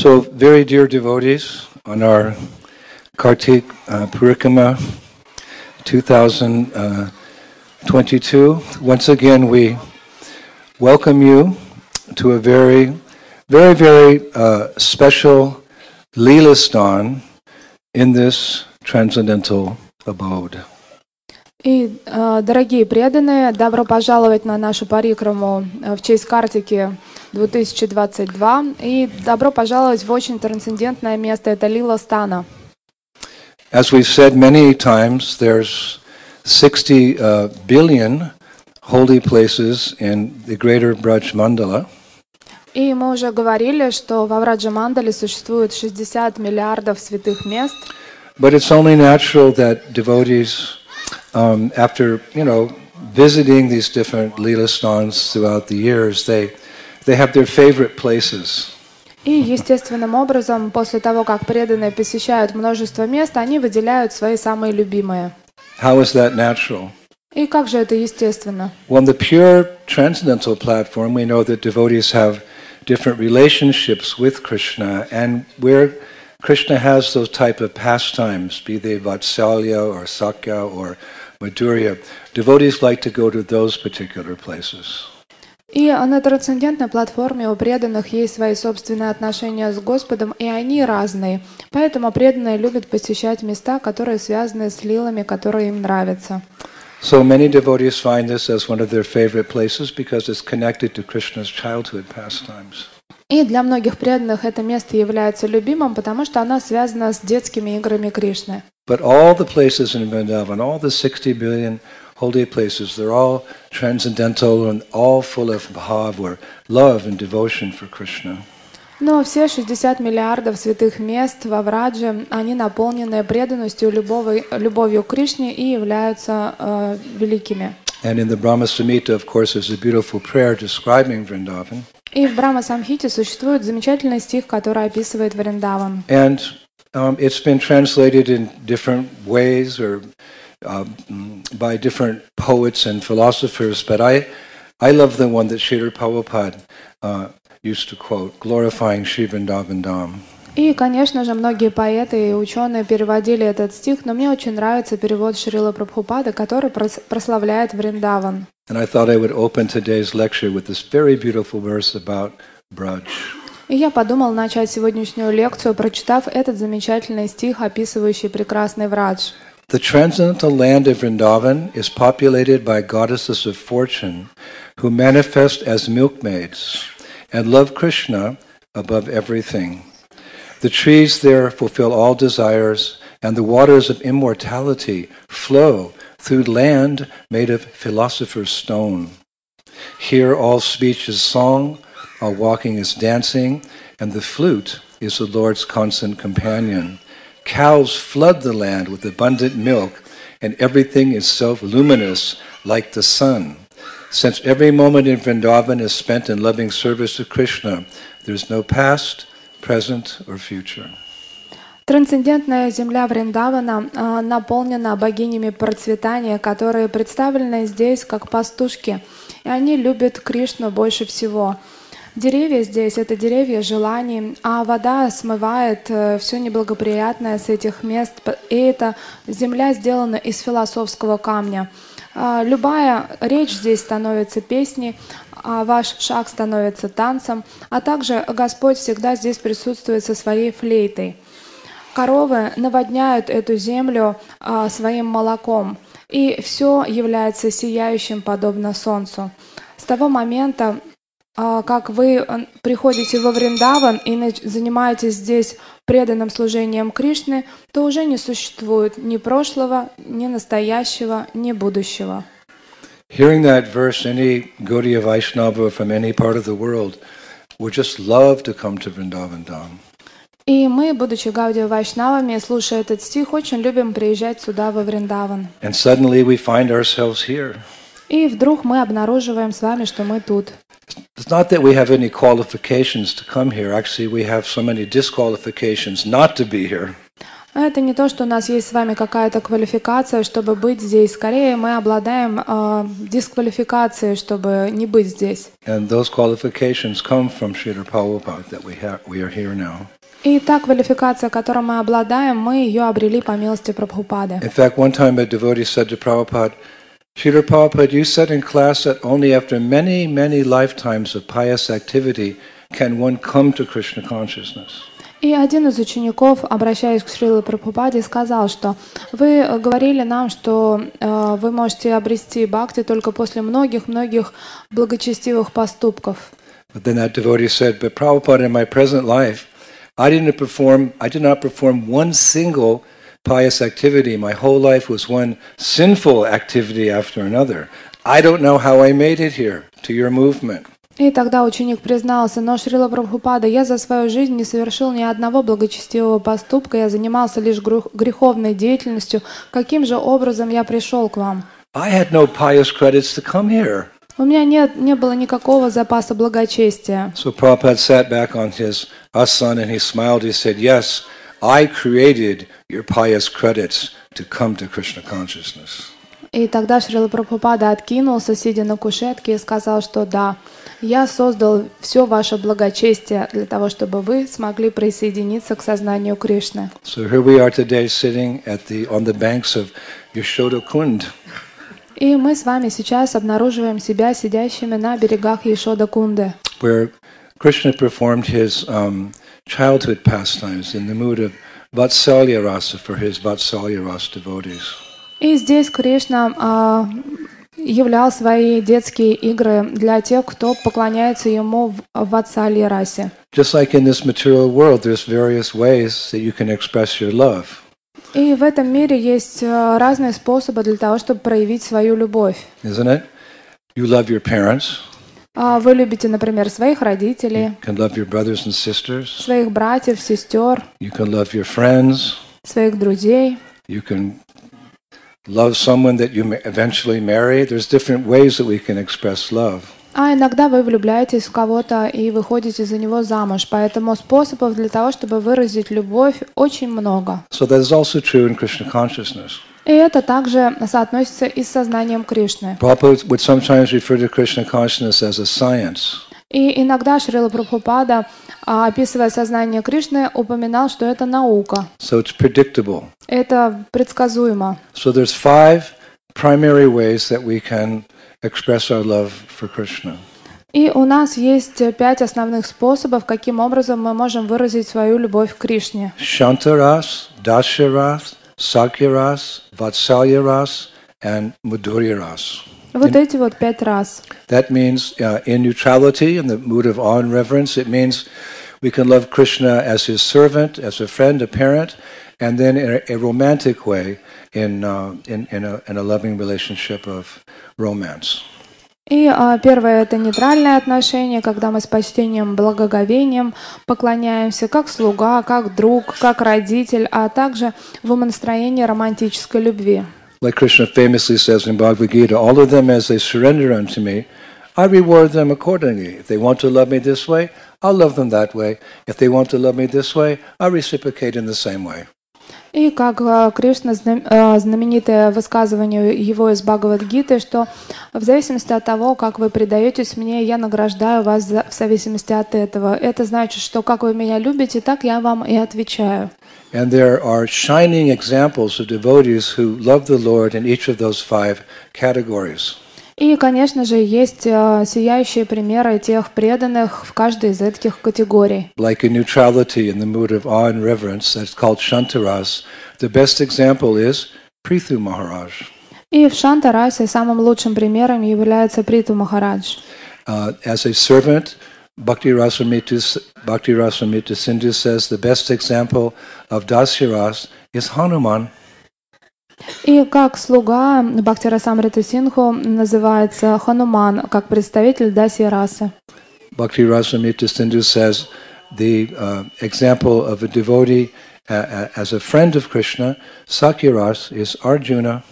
So, very dear devotees, on our Kartik uh, Purikama 2022, once again we welcome you to a very, very, very uh, special Leelastan in this transcendental abode. И, э, дорогие преданные, добро пожаловать на нашу парикраму э, в честь Картики 2022. И добро пожаловать в очень трансцендентное место, это Лила Стана. As we've said many times, there's 60 uh, billion holy places in the greater Braj Mandala. И мы уже говорили, что во Враджа Мандале существует 60 миллиардов святых мест. But it's only natural that devotees, um, after you know visiting these different lila stans throughout the years, they they have their favorite places. И естественным образом, после того, как преданные посещают множество мест, они выделяют свои самые любимые. How is that natural? И как же это естественно? Well, on the pure transcendental platform, we know that devotees have different relationships with Krishna, and where Krishna has those type of pastimes, be they Vatsalya or Sakya or Madhurya, devotees like to go to those particular places. И на трансцендентной платформе у преданных есть свои собственные отношения с Господом, и они разные. Поэтому преданные любят посещать места, которые связаны с лилами, которые им нравятся. So many devotees find this as one of their favorite places because it's connected to Krishna's childhood pastimes. И для многих преданных это место является любимым, потому что оно связано с детскими играми Кришны. But all the places in Vrindavan, all the 60 billion holy places, they're all transcendental and all full of bhav or love and devotion for Krishna. Но все 60 миллиардов святых мест во Врадже, они наполнены преданностью, любовью, любовью к Кришне и являются э, великими. And in the Brahma Samhita, of course, there's a beautiful prayer describing Vrindavan. И в Брахма Самхите существует замечательный стих, который описывает Вриндаван. And um, it's been translated in different ways or uh, by different poets and philosophers, but I, I love the one that Srila Prabhupada uh, used to quote, glorifying Sri Vrindavan Dham. И, конечно же, многие поэты и ученые переводили этот стих, но мне очень нравится перевод Шрила Прабхупада, который прос- прославляет Вриндаван. And I thought I would open today's lecture with this very beautiful verse about Braj. И я подумал начать сегодняшнюю лекцию, прочитав этот замечательный стих, описывающий прекрасный Врадж. The transcendental land of Vrindavan is populated by goddesses of fortune who manifest as milkmaids and love Krishna above everything. The trees there fulfill all desires, and the waters of immortality flow through land made of philosopher's stone. Here all speech is song, all walking is dancing, and the flute is the Lord's constant companion. Cows flood the land with abundant milk, and everything is self luminous like the sun. Since every moment in Vrindavan is spent in loving service to Krishna, there is no past, present, or future. Трансцендентная земля Вриндавана а, наполнена богинями процветания, которые представлены здесь как пастушки, и они любят Кришну больше всего. Деревья здесь — это деревья желаний, а вода смывает все неблагоприятное с этих мест, и эта земля сделана из философского камня. А, Любая речь здесь становится песней, а ваш шаг становится танцем, а также Господь всегда здесь присутствует со своей флейтой. Коровы наводняют эту землю а, своим молоком, и все является сияющим подобно солнцу. С того момента, как вы а, приходите во Вриндаван и занимаетесь здесь преданным служением Кришны, то уже не существует ни прошлого, ни настоящего, ни будущего. Hearing that verse, any Gaudiya Vaishnava from any part of the world would just love to come to Vrindavan Dham. И мы, будучи Гаудио Вайшнавами, слушая этот стих, очень любим приезжать сюда, во Вриндаван. And suddenly we find ourselves here. И вдруг мы обнаруживаем с вами, что мы тут. It's not that we have any qualifications to come here. Actually, we have so many disqualifications not to be here. Это не то, что у нас есть с вами какая-то квалификация, чтобы быть здесь. Скорее, мы обладаем э, дисквалификацией, чтобы не быть здесь. And those qualifications come from Srila Prabhupada that we, have, we are here now. И та квалификация, которой мы обладаем, мы ее обрели по милости Прабхупады. In fact, one time a devotee said to Prabhupada, Srila Prabhupada, you said in class that only after many, many lifetimes of pious activity can one come to Krishna consciousness. И один из учеников, обращаясь к Шриле Прабхупаде, сказал, что вы э, говорили нам, что э, вы можете обрести бхакти только после многих-многих благочестивых поступков. But then that devotee said, but Prabhupada, in my present life, I didn't perform, I did not perform one single pious activity. My whole life was one sinful activity after another. I don't know how I made it here to your movement. И тогда ученик признался, но Шрила Прабхупада, я за свою жизнь не совершил ни одного благочестивого поступка, я занимался лишь грех- греховной деятельностью. Каким же образом я пришел к вам? I had no pious credits to come here. У меня нет, не было никакого запаса благочестия. So Prabhupada sat back on his asan and he smiled. He said, Yes, I created your pious credits to come to Krishna consciousness. И тогда Шрила Прабхупада откинулся, сидя на кушетке, и сказал, что да, я создал все ваше благочестие для того, чтобы вы смогли присоединиться к сознанию Кришны. So here we are today sitting at the, on the banks of Yashoda Kund. И мы с вами сейчас обнаруживаем себя сидящими на берегах Ешода Кунды, where Krishna performed his um, childhood pastimes in the mood of Vatsalya rasa for his Vatsalya rasa devotees. И здесь Кришна а, являл свои детские игры для тех, кто поклоняется ему в Ватсали расе. Just like in this material world, there's various ways that you can express your love. И в этом мире есть а, разные способы для того, чтобы проявить свою любовь. Isn't it? You love your parents, А, Вы любите, например, своих родителей, you can love your brothers and sisters, своих братьев, сестер, you can love your friends, своих друзей. you can love someone that you eventually marry. There's different ways that we can express love. А иногда вы влюбляетесь в кого-то и выходите за него замуж. Поэтому способов для того, чтобы выразить любовь, очень много. So that is also true in Krishna consciousness. И это также соотносится и с сознанием Кришны. Prabhupada would sometimes refer to Krishna consciousness as a science. И иногда Шрила Прабхупада, а, описывая сознание Кришны, упоминал, что это наука. So it's predictable. Это предсказуемо. So there's five primary ways that we can express our love for Krishna. И у нас есть пять основных способов, каким образом мы можем выразить свою любовь к Кришне. Shantaras, Dasharas, Sakyaras, Vatsalyaras, and Madhuryaras. Вот эти вот пять раз. That means uh, in neutrality, in the mood of awe and reverence, it means we can love Krishna as his servant, as a friend, a parent, and then in a, a romantic way, in, uh, in, in, a, in a loving relationship of romance. И а, первое это нейтральное отношение, когда мы с почтением, благоговением поклоняемся как слуга, как друг, как родитель, а также в умонастроении романтической любви. Like Krishna famously says in Bhagavad Gita, all of them as they surrender unto me, I reward them accordingly. If they want to love me this way, I'll love them that way. If they want to love me this way, I'll reciprocate in the same way. И как а, Кришна, а, знаменитое высказывание его из Бхагавадгиты, что в зависимости от того, как вы предаетесь мне, я награждаю вас в зависимости от этого. Это значит, что как вы меня любите, так я вам и отвечаю. And there are shining examples of devotees who love the Lord in each of those five categories. И, конечно же, есть а, сияющие примеры тех преданных в каждой из этих категорий. Like in neutrality, in the mood of awe and reverence, that's called Shantaras. The best example is Prithu Maharaj. И в Шантарасе самым лучшим примером является Приту Махарадж. Uh, as a servant, Bhakti Rasamrita, Bhakti Rasamrita Sindhu says the best example of Dasyaras is Hanuman. И как слуга Бхактира Самрита Синху называется Хануман, как представитель Даси расы. Bhakti Rasamrita Sindhu says the uh, example of a devotee uh, uh, as a friend of Krishna, Sakyaras, is Arjuna.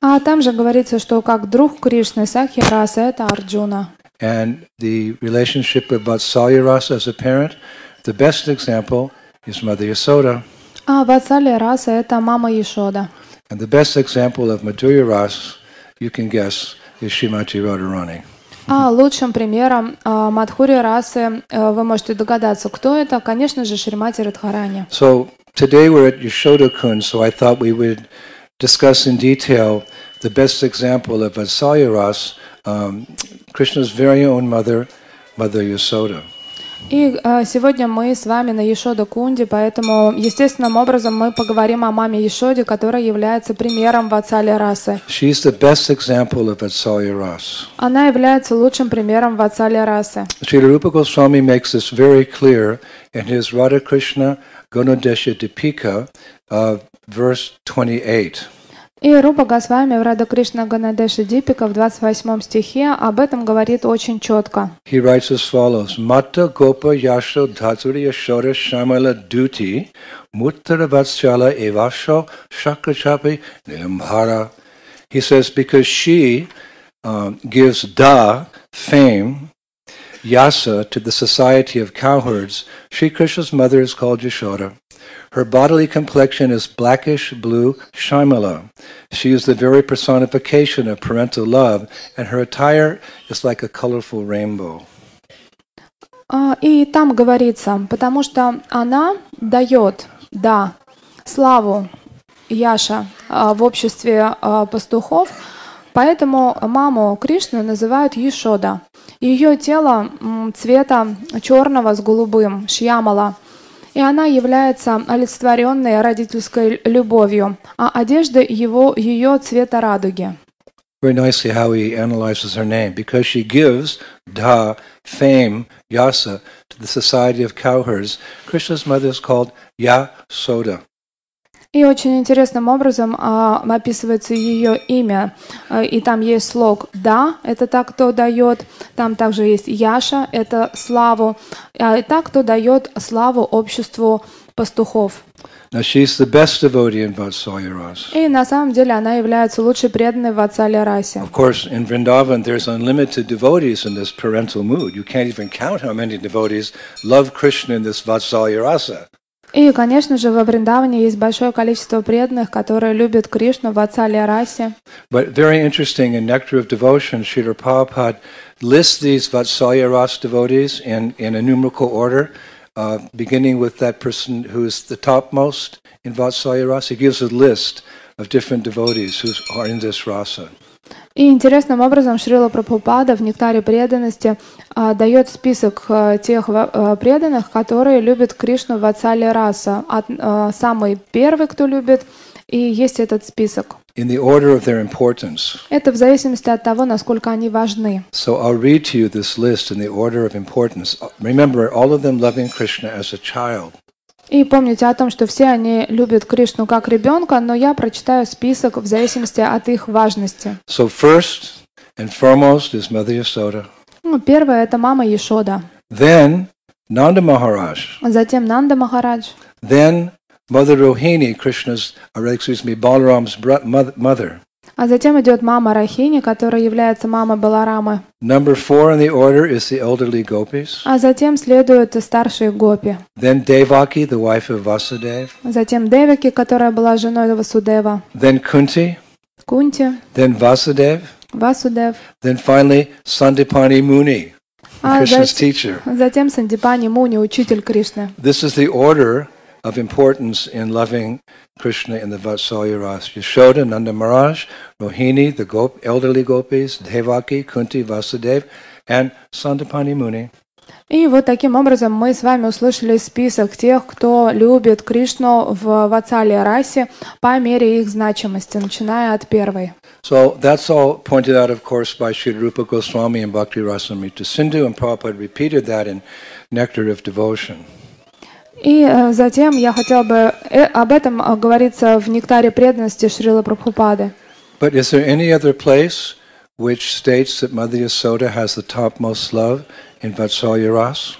А там же говорится, что как друг Кришны Сахи раса это Арджуна. And the relationship of Vatsalya Rasa as a parent, the best example is Mother Yasoda. А Ватсали Раса – это мама Ешода. And the best example of Madhurya Ras, you can guess, is Shrimati Radharani. А лучшим примером а, Мадхури расы а, вы можете догадаться, кто это. Конечно же, Шримати Радхарани. So today we're at Yashoda Kun, so I thought we would discuss in detail the best example of Vatsalya Ras, um, Krishna's very own mother, Mother Yasoda. И а, сегодня мы с вами на Ешода Кунди, поэтому естественным образом мы поговорим о маме Ешоде, которая является примером Ватсали расы. She's the best example of Vatsalya Ras. Она является лучшим примером Ватсали расы. Srila Rupa Goswami makes this very clear in his Radha Krishna Gunadesha Dipika, uh, verse 28. И Рупа Госвами в Рада Кришна Ганадеши Дипика в 28 стихе об этом говорит очень четко. He writes as follows Mata Gopa Yasho Dhaturi Yashoda Shamala Duti Muttara Vatsyala Evasho Shakrachapi Nilambhara. He says, because she um, gives da, fame, yasa to the society of cowherds, Sri Krishna's mother is called Yashoda. Her bodily complexion is blackish blue Shimala. She is the very personification of parental love, and her attire is like a colorful rainbow. А, И там говорится, потому что она дает, да, славу Яша а, в обществе а, пастухов, поэтому маму Кришны называют Ешода. Ее тело м, цвета черного с голубым, шьямала, и она является олицетворенной родительской любовью, а одежда его, ее цвета радуги. Very nicely how he analyzes her name. Because she gives da, fame, yasa to the society of cowherds, Krishna's mother is called Yasoda. И очень интересным образом а, описывается ее имя. А, и там есть слог «да», это так, кто дает. Там также есть «яша», это славу. А, и так, кто дает славу обществу пастухов. Now she's the best devotee in Vatsalya Ras. И на самом деле она является лучшей преданной в Ацале расе. Of course, in Vrindavan, there's unlimited devotees in this parental mood. You can't even count how many devotees love Krishna in this Vatsalya Rasa. И, конечно же, во Вриндаване есть большое количество преданных, которые любят Кришну в Ацале расе. But very interesting, in Nectar of Devotion, Srila Prabhupada lists these Vatsalya Ras devotees in, in a numerical order, uh, beginning with that person who is the topmost in Vatsalya Ras. He gives a list of different devotees who are in this rasa. И интересным образом Шрила Прабхупада в «Нектаре преданности» а, дает список а, тех а, преданных, которые любят Кришну в Ацале раса. От, самый первый, кто любит, и есть этот список. In the order of their importance. Это в зависимости от того, насколько они важны. So I'll read to you this list in the order of importance. Remember, all of them loving Krishna as a child. И помните о том, что все они любят Кришну как ребенка, но я прочитаю список в зависимости от их важности. So first and foremost is Mother Yasoda. Ну, первое – это мама Ешода. Then Nanda Maharaj. Затем Нанда Махарадж. Then Mother Rohini, Krishna's, or excuse me, Balaram's mother. А затем идет мама Рахини, которая является мамой Баларамы. Number four in the order is the elderly gopis. А затем следуют старшие гопи. Then Devaki, the wife of Vasudeva. Затем Девики, которая была женой Васудева. Then Kunti. Кунти, Then Vasudeva. Васудев. Then finally Sandipani Muni, А Krishna's teacher. затем Сандипани Муни, учитель Кришны. This is the order of importance in loving Krishna in the Vatsalya Ras. Yashoda, Nanda Maharaj, Rohini, the gop- elderly gopis, Devaki, Kunti, Vasudev, and Sandipani Muni. И вот таким образом мы с вами услышали список тех, кто любит Кришну в Вацале расе по мере их значимости, начиная от первой. So that's all pointed out, of course, by Sri Rupa Goswami and Bhakti Rasamrita Sindhu, and Prabhupada repeated that in Nectar of Devotion. И э, затем я хотела бы э, об этом э, говорится в «Нектаре преданности» Шрила Прабхупады. But is there any other place which states that Mother Yasoda has the topmost love in Vatsalya Ras?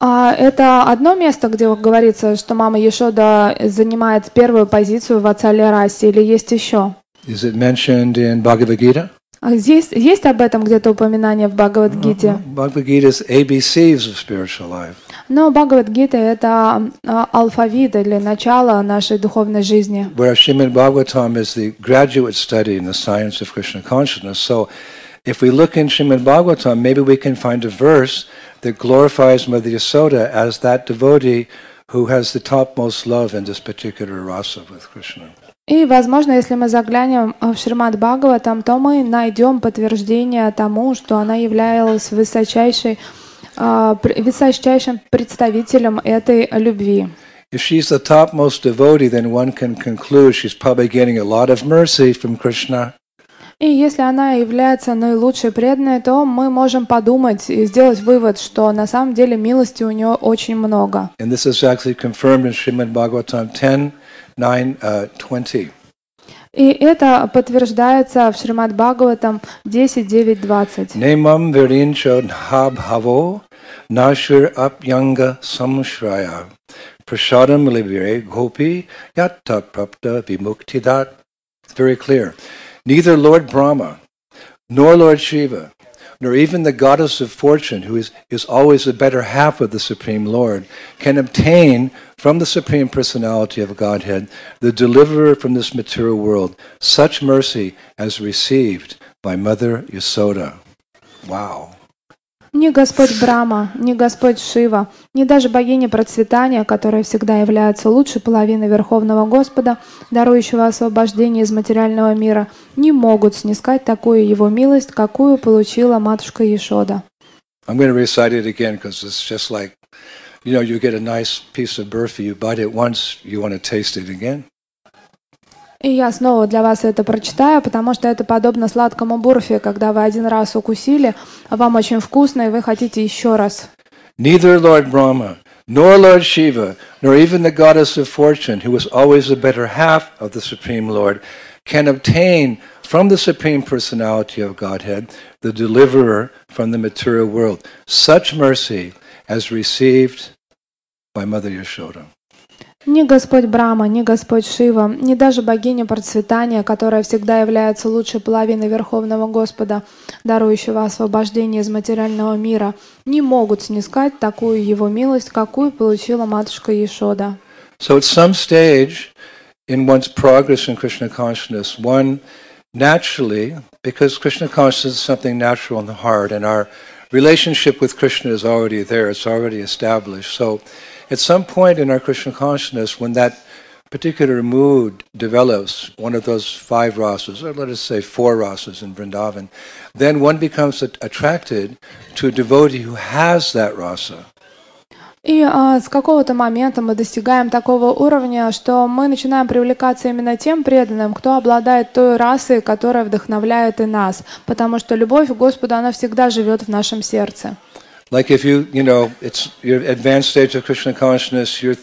А это одно место, где говорится, что мама Ешода занимает первую позицию в Ацале расе, или есть еще? Is it mentioned in Bhagavad Gita? А здесь есть об этом где-то упоминание в Бхагавадгите? Bhagavad Gita is ABCs of spiritual life. Но Бхагавадгита — это а, алфавит или начало нашей духовной жизни. Whereas Srimad Bhagavatam is the graduate study in the science of Krishna consciousness. So if we look in Srimad Bhagavatam, maybe we can find a verse that glorifies Mother Yasoda as that devotee who has the topmost love in this particular rasa with Krishna. И, возможно, если мы заглянем в Шримад Бхагаватам, то мы найдем подтверждение тому, что она являлась высочайшей, а, высочайшим представителем этой любви. If she's the topmost devotee, then one can conclude she's probably getting a lot of mercy from Krishna. И если она является наилучшей преданной, то мы можем подумать и сделать вывод, что на самом деле милости у нее очень много. And this is actually confirmed in Srimad Bhagavatam 10, 9, uh, 20. И это подтверждается в Шримад Бхагаватам 10, 9, 20. Nemam virincho bhavo nashur apyanga samshraya prasadam libire gopi yatta prapta vimuktidat. It's very clear. Neither Lord Brahma, nor Lord Shiva, nor even the goddess of fortune, who is, is always the better half of the Supreme Lord, can obtain from the Supreme Personality of Godhead the deliverer from this material world such mercy as received by Mother Yasoda. Wow. Ни Господь Брама, ни Господь Шива, ни даже богиня процветания, которая всегда является лучшей половиной Верховного Господа, дарующего освобождение из материального мира, не могут снискать такую его милость, какую получила матушка Ешода. You know, you get a nice piece of burfi, you bite it once, you want to taste it again. И я снова для вас это прочитаю, потому что это подобно сладкому бурфе, когда вы один раз укусили, а вам очень вкусно, и вы хотите еще раз. Neither Lord Brahma, nor Lord Shiva, nor even the goddess of fortune, who is always the better half of the Supreme Lord, can obtain from the Supreme Personality of Godhead the deliverer from the material world such mercy as received by Mother Yashoda. Ни Господь Брама, ни Господь Шива, ни даже богиня процветания, которая всегда является лучшей половиной Верховного Господа, дарующего освобождение из материального мира, не могут снискать такую его милость, какую получила матушка Ешода. So at some stage in one's progress in Krishna consciousness, one naturally, because Krishna consciousness is something natural in the heart, and our relationship with Krishna is already there, it's already established. So at some point in our Krishna consciousness, when that particular mood develops, one of those five rasas, or let us say four rasas in Vrindavan, then one becomes attracted to a devotee who has that rasa. И а, с какого-то момента мы достигаем такого уровня, что мы начинаем привлекаться именно тем преданным, кто обладает той расой, которая вдохновляет и нас, потому что любовь к Господу, она всегда живет в нашем сердце. Like if you, you know, it's your advanced stage of Krishna consciousness, you're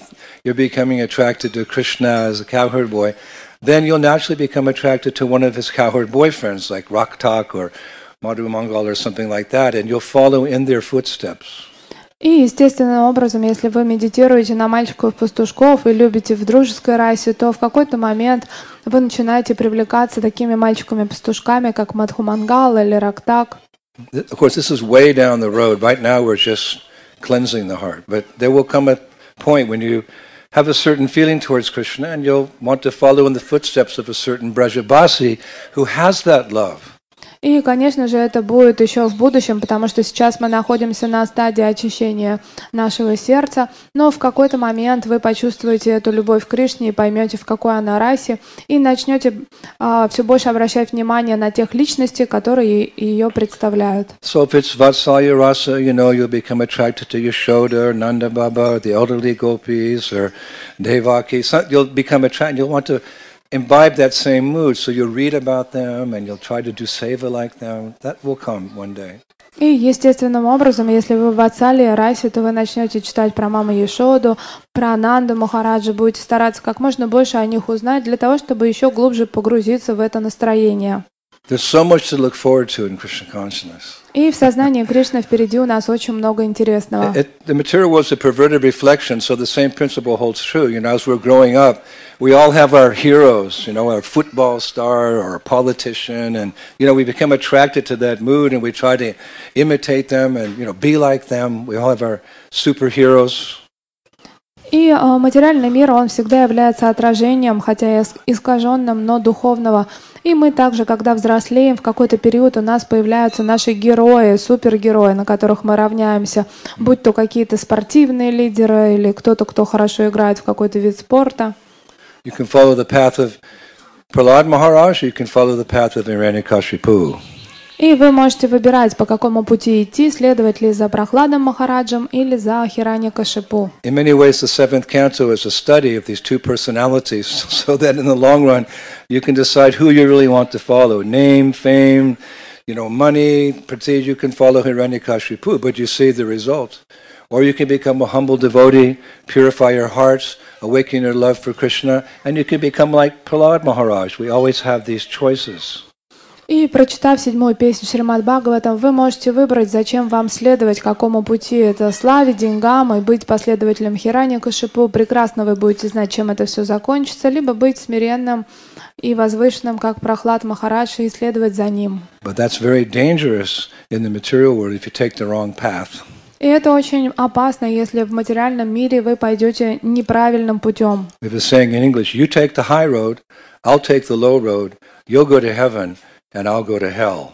you're becoming attracted to Krishna as a cowherd boy, then you'll naturally become attracted to one of his cowherd boyfriends, like Raktak or Madhu Mangal or something like that, and you'll follow in their footsteps. И естественным образом, если вы медитируете на мальчиков-пастушков и любите в дружеской расе, то в какой-то момент вы начинаете привлекаться такими мальчиками-пастушками, как Мадхумангал или Рактак. Of course, this is way down the road. Right now, we're just cleansing the heart, but there will come a point when you have a certain feeling towards Krishna, and you'll want to follow in the footsteps of a certain Brajabasi who has that love. И, конечно же, это будет еще в будущем, потому что сейчас мы находимся на стадии очищения нашего сердца, но в какой-то момент вы почувствуете эту любовь к Кришне и поймете, в какой она расе, и начнете все больше обращать внимание на тех личностей, которые ее представляют. So if it's Vatsalya Rasa, you know, you'll become attracted to Yashoda Nanda Baba the elderly gopis or Devaki. You'll become attracted, you'll want to imbibe that same mood. So you'll read about them and you'll try to do seva like them. That will come one day. И естественным образом, если вы в Ацале расе, то вы начнете читать про маму Ешоду, про Ананду Махараджа, будете стараться как можно больше о них узнать, для того, чтобы еще глубже погрузиться в это настроение. There's so much to look forward to in Krishna consciousness. И в сознании Кришны впереди у нас очень много интересного. It, the material world's a perverted reflection, so the same principle holds true. You know, as we're growing up, we all have our heroes, you know, our football star or a politician, and, you know, we become attracted to that mood and we try to imitate them and, you know, be like them. We all have our superheroes. И э, материальный мир, он всегда является отражением, хотя и искаженным, но духовного. И мы также, когда взрослеем, в какой-то период у нас появляются наши герои, супергерои, на которых мы равняемся, будь то какие-то спортивные лидеры или кто-то, кто хорошо играет в какой-то вид спорта. You can follow the path of Prahlad Maharaj, you can follow the path of Hiranyakashipu. И вы можете выбирать, по какому пути идти, следовать ли за Прохладом Махараджем или за Хиранья Кашипу. In many ways, the seventh canto is a study of these two personalities, so that in the long run, you can decide who you really want to follow. Name, fame, you know, money, prestige, you can follow Hiranyakashipu, but you see the result. Or you can become a humble devotee, purify your hearts, awaken your love for Krishna, and you can become like Prahlad Maharaj. We always have these choices. И прочитав седьмую песню Шримад Бхагаватам, вы можете выбрать, зачем вам следовать, какому пути это славе, деньгам и быть последователем Хирани Кашипу. Прекрасно вы будете знать, чем это все закончится, либо быть смиренным и возвышенным, как Прохлад Махарадж, и следовать за ним. But that's very dangerous in the material world if you take the wrong path. И это очень опасно, если в материальном мире вы пойдете неправильным путем. We have a saying in English, you take the high road, I'll take the low road, you'll go to heaven, and I'll go to hell.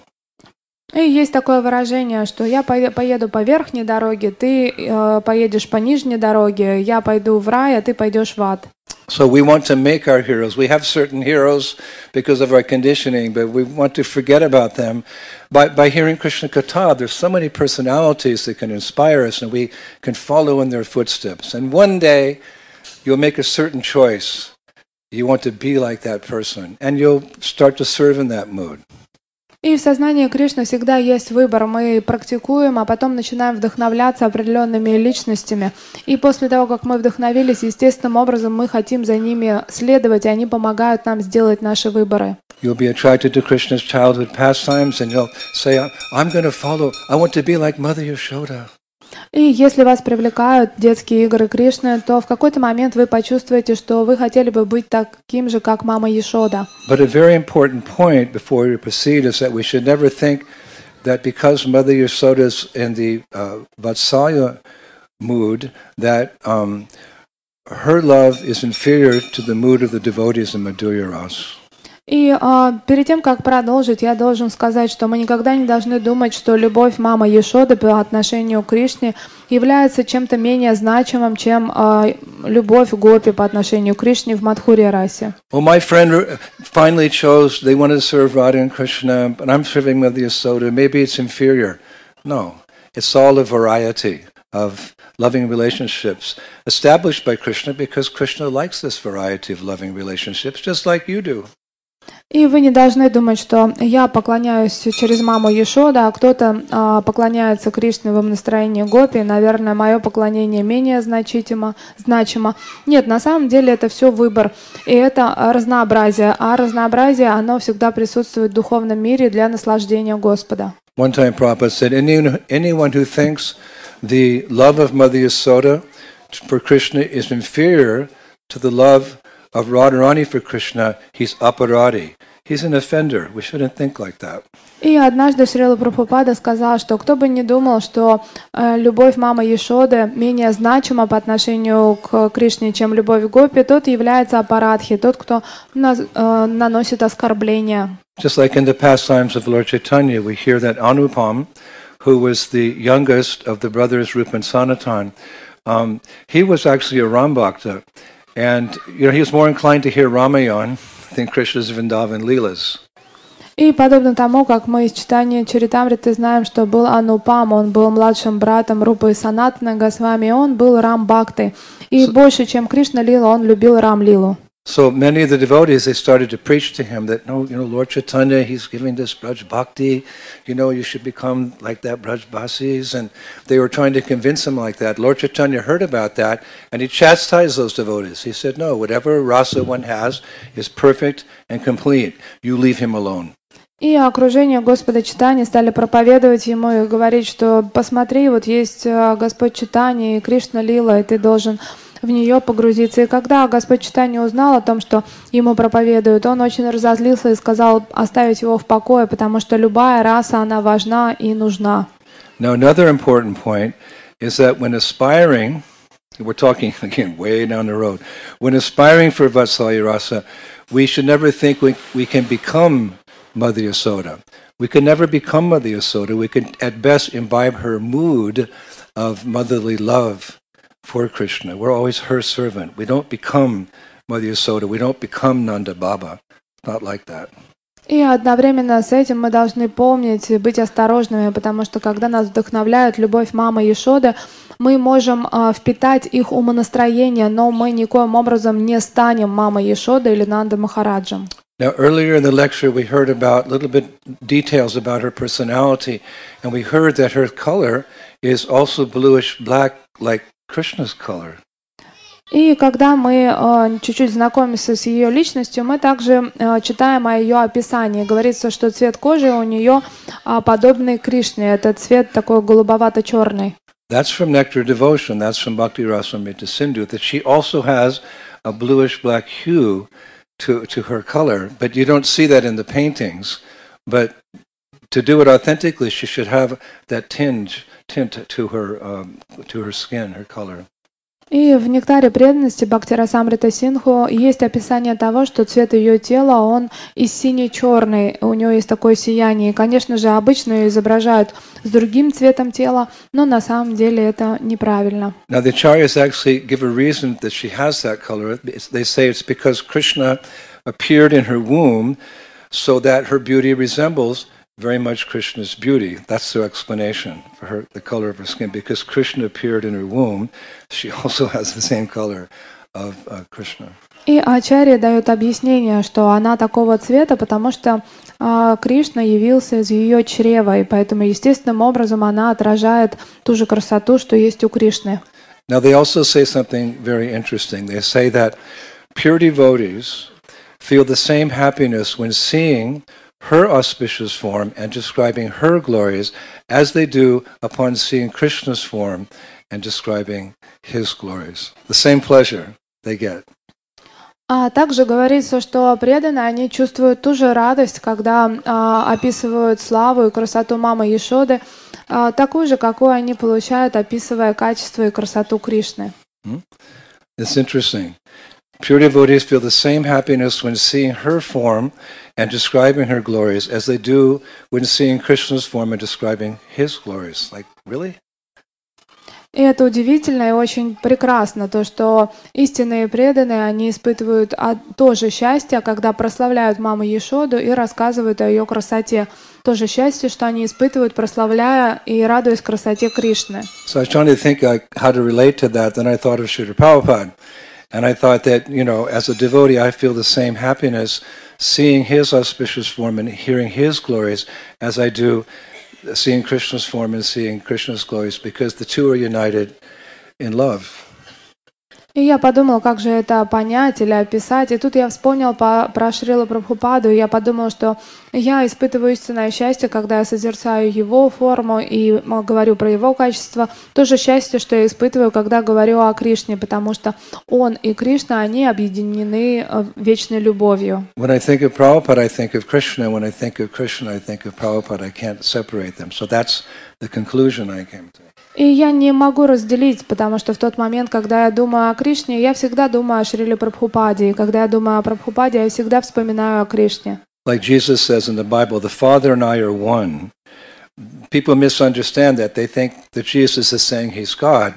И есть такое выражение, что я поеду по верхней дороге, ты э, поедешь по нижней дороге, я пойду в рай, а ты пойдешь в ад. So we want to make our heroes. We have certain heroes because of our conditioning, but we want to forget about them. By, by hearing Krishna Katha, there's so many personalities that can inspire us and we can follow in their footsteps. And one day, you'll make a certain choice. You want to be like that person, and you'll start to serve in that mood. И в сознании Кришны всегда есть выбор. Мы практикуем, а потом начинаем вдохновляться определенными личностями. И после того, как мы вдохновились, естественным образом мы хотим за ними следовать, и они помогают нам сделать наши выборы. You'll be attracted to Krishna's childhood pastimes, and you'll say, I'm going to follow, I want to be like Mother Yashoda. И если вас привлекают детские игры Кришны, то в какой-то момент вы почувствуете, что вы хотели бы быть таким же, как мама Ешода. But a very important point before we proceed is that we should never think that because Mother Yashoda is in the uh, Vatsalya mood, that um, her love is inferior to the mood of the devotees in Madhurya Ras. И э, перед тем, как продолжить, я должен сказать, что мы никогда не должны думать, что любовь мамы Ешоды по отношению к Кришне является чем-то менее значимым, чем э, любовь Гопи по отношению к Кришне в Мадхуре расе. Well, my friend finally chose, they wanted to serve Radha and Krishna, but I'm serving Mother Yasoda. Maybe it's inferior. No, it's all a variety of loving relationships established by Krishna because Krishna likes this variety of loving relationships, just like you do. И вы не должны думать, что я поклоняюсь через маму Ешода, а кто-то а, поклоняется Кришне в настроении Гопи. Наверное, мое поклонение менее значимо, значимо. Нет, на самом деле это все выбор. И это разнообразие. А разнообразие, оно всегда присутствует в духовном мире для наслаждения Господа. One time Prabhupada said, anyone who thinks the love of Mother Yasoda for Krishna is inferior to the love of Radharani for Krishna, he's aparadi. He's an offender. We shouldn't think like that. И однажды Шрила Прабхупада сказал, что кто бы не думал, что э, любовь мамы Ешоды менее значима по отношению к Кришне, чем любовь Гопи, тот является апарадхи, тот, кто на, э, наносит оскорбления. Just like in the pastimes of Lord Chaitanya, we hear that Anupam, who was the youngest of the brothers Rupa and Sanatan, um, he was actually a Rambhakta. And you know, he was more inclined to hear Ramayan than Krishna's Vrindavan Leelas. И подобно тому, как мы из читания Чаритамриты знаем, что был Анупам, он был младшим братом Рупы Санатана Госвами, он был Рам Бхакты. И so, больше, чем Кришна Лила, он любил Рам Лилу. So many of the devotees, they started to preach to him that, no, you know, Lord Chaitanya, he's giving this Braj Bhakti, you know, you should become like that Braj Basis. And they were trying to convince him like that. Lord Chaitanya heard about that and he chastised those devotees. He said, no, whatever rasa one has is perfect and complete. You leave him alone. И окружение Господа Читания стали проповедовать ему и говорить, что посмотри, вот есть э, Господь Читания и Кришна Лила, и ты должен в нее погрузиться. И когда Господь Читания узнал о том, что ему проповедуют, он очень разозлился и сказал оставить его в покое, потому что любая раса, она важна и нужна. Now, another important point is that when aspiring, we're talking again way down the road, when aspiring for Vatsalya Rasa, we should never think we, we can become Mother Yasoda. We can never become Mother Yasoda. We can at best imbibe her mood of motherly love for Krishna. We're always her servant. We don't become Mother Yasoda. We don't become Nanda Baba. Not like that. И одновременно с этим мы должны помнить и быть осторожными, потому что когда нас вдохновляет любовь мамы Ешоды, мы можем э, впитать их умонастроение, но мы никоим образом не станем мамой Ешоды или Нанда Махараджем. Now, earlier in the lecture, we heard about a little bit details about her personality, and we heard that her color is also bluish black, like Krishna's color. И когда мы э, чуть-чуть знакомимся с ее личностью, мы также э, читаем о ее описании. Говорится, что цвет кожи у нее э, подобный Кришне. Это цвет такой голубовато-черный. That's from Nectar Devotion. That's from Bhakti Rasamrita Sindhu. That she also has a bluish black hue to, to her color, but you don't see that in the paintings. But to do it authentically, she should have that tinge, tint to her, um, to her skin, her color. И в «Нектаре преданности» Бхактира Самрита Синху есть описание того, что цвет ее тела, он и синий-черный, у нее есть такое сияние. И, конечно же, обычно ее изображают с другим цветом тела, но на самом деле это неправильно. Now the acharyas actually give a reason that she has that color. They say it's because Krishna appeared in her womb so that her beauty resembles very much Krishna's beauty. That's the explanation for her, the color of her skin. Because Krishna appeared in her womb, she also has the same color of uh, Krishna. И Ачарья дает объяснение, что она такого цвета, потому что э, Кришна явился из ее чрева, и поэтому естественным образом она отражает ту же красоту, что есть у Кришны. Now they also say something very interesting. They say that pure devotees feel the same happiness when seeing her auspicious form and describing her glories as they do upon seeing Krishna's form and describing his glories. The same pleasure they get. А также говорится, что преданные, они чувствуют ту же радость, когда а, описывают славу и красоту мамы Ешоды, а, такую же, какую они получают, описывая качество и красоту Кришны. It's interesting. Pure devotees feel the same happiness when seeing her form and describing her glories as they do when seeing Krishna's form and describing his glories. Like, really? И это удивительно и очень прекрасно, то, что истинные преданные, они испытывают то же счастье, когда прославляют маму Ешоду и рассказывают о ее красоте. То же счастье, что они испытывают, прославляя и радуясь красоте Кришны. So I was trying to think like, how to relate to that, then I thought of Srila Prabhupada. And I thought that, you know, as a devotee, I feel the same happiness seeing his auspicious form and hearing his glories as I do seeing Krishna's form and seeing Krishna's glories because the two are united in love. И я подумал, как же это понять или описать. И тут я вспомнил по, про Шрила Прабхупаду, и я подумал, что я испытываю истинное счастье, когда я созерцаю его форму и говорю про его качество. То же счастье, что я испытываю, когда говорю о Кришне, потому что он и Кришна, они объединены вечной любовью. When I think of Prabhupada, I think of Krishna. When I think of Krishna, I think of Prabhupada. I can't separate them. So that's the conclusion I came to. И я не могу разделить, потому что в тот момент, когда я думаю о Кришне, я всегда думаю о Шриле Прабхупаде. И когда я думаю о Прабхупаде, я всегда вспоминаю о Кришне. Like Jesus says in the Bible, the Father and I are one. People misunderstand that. They think that Jesus is saying he's God.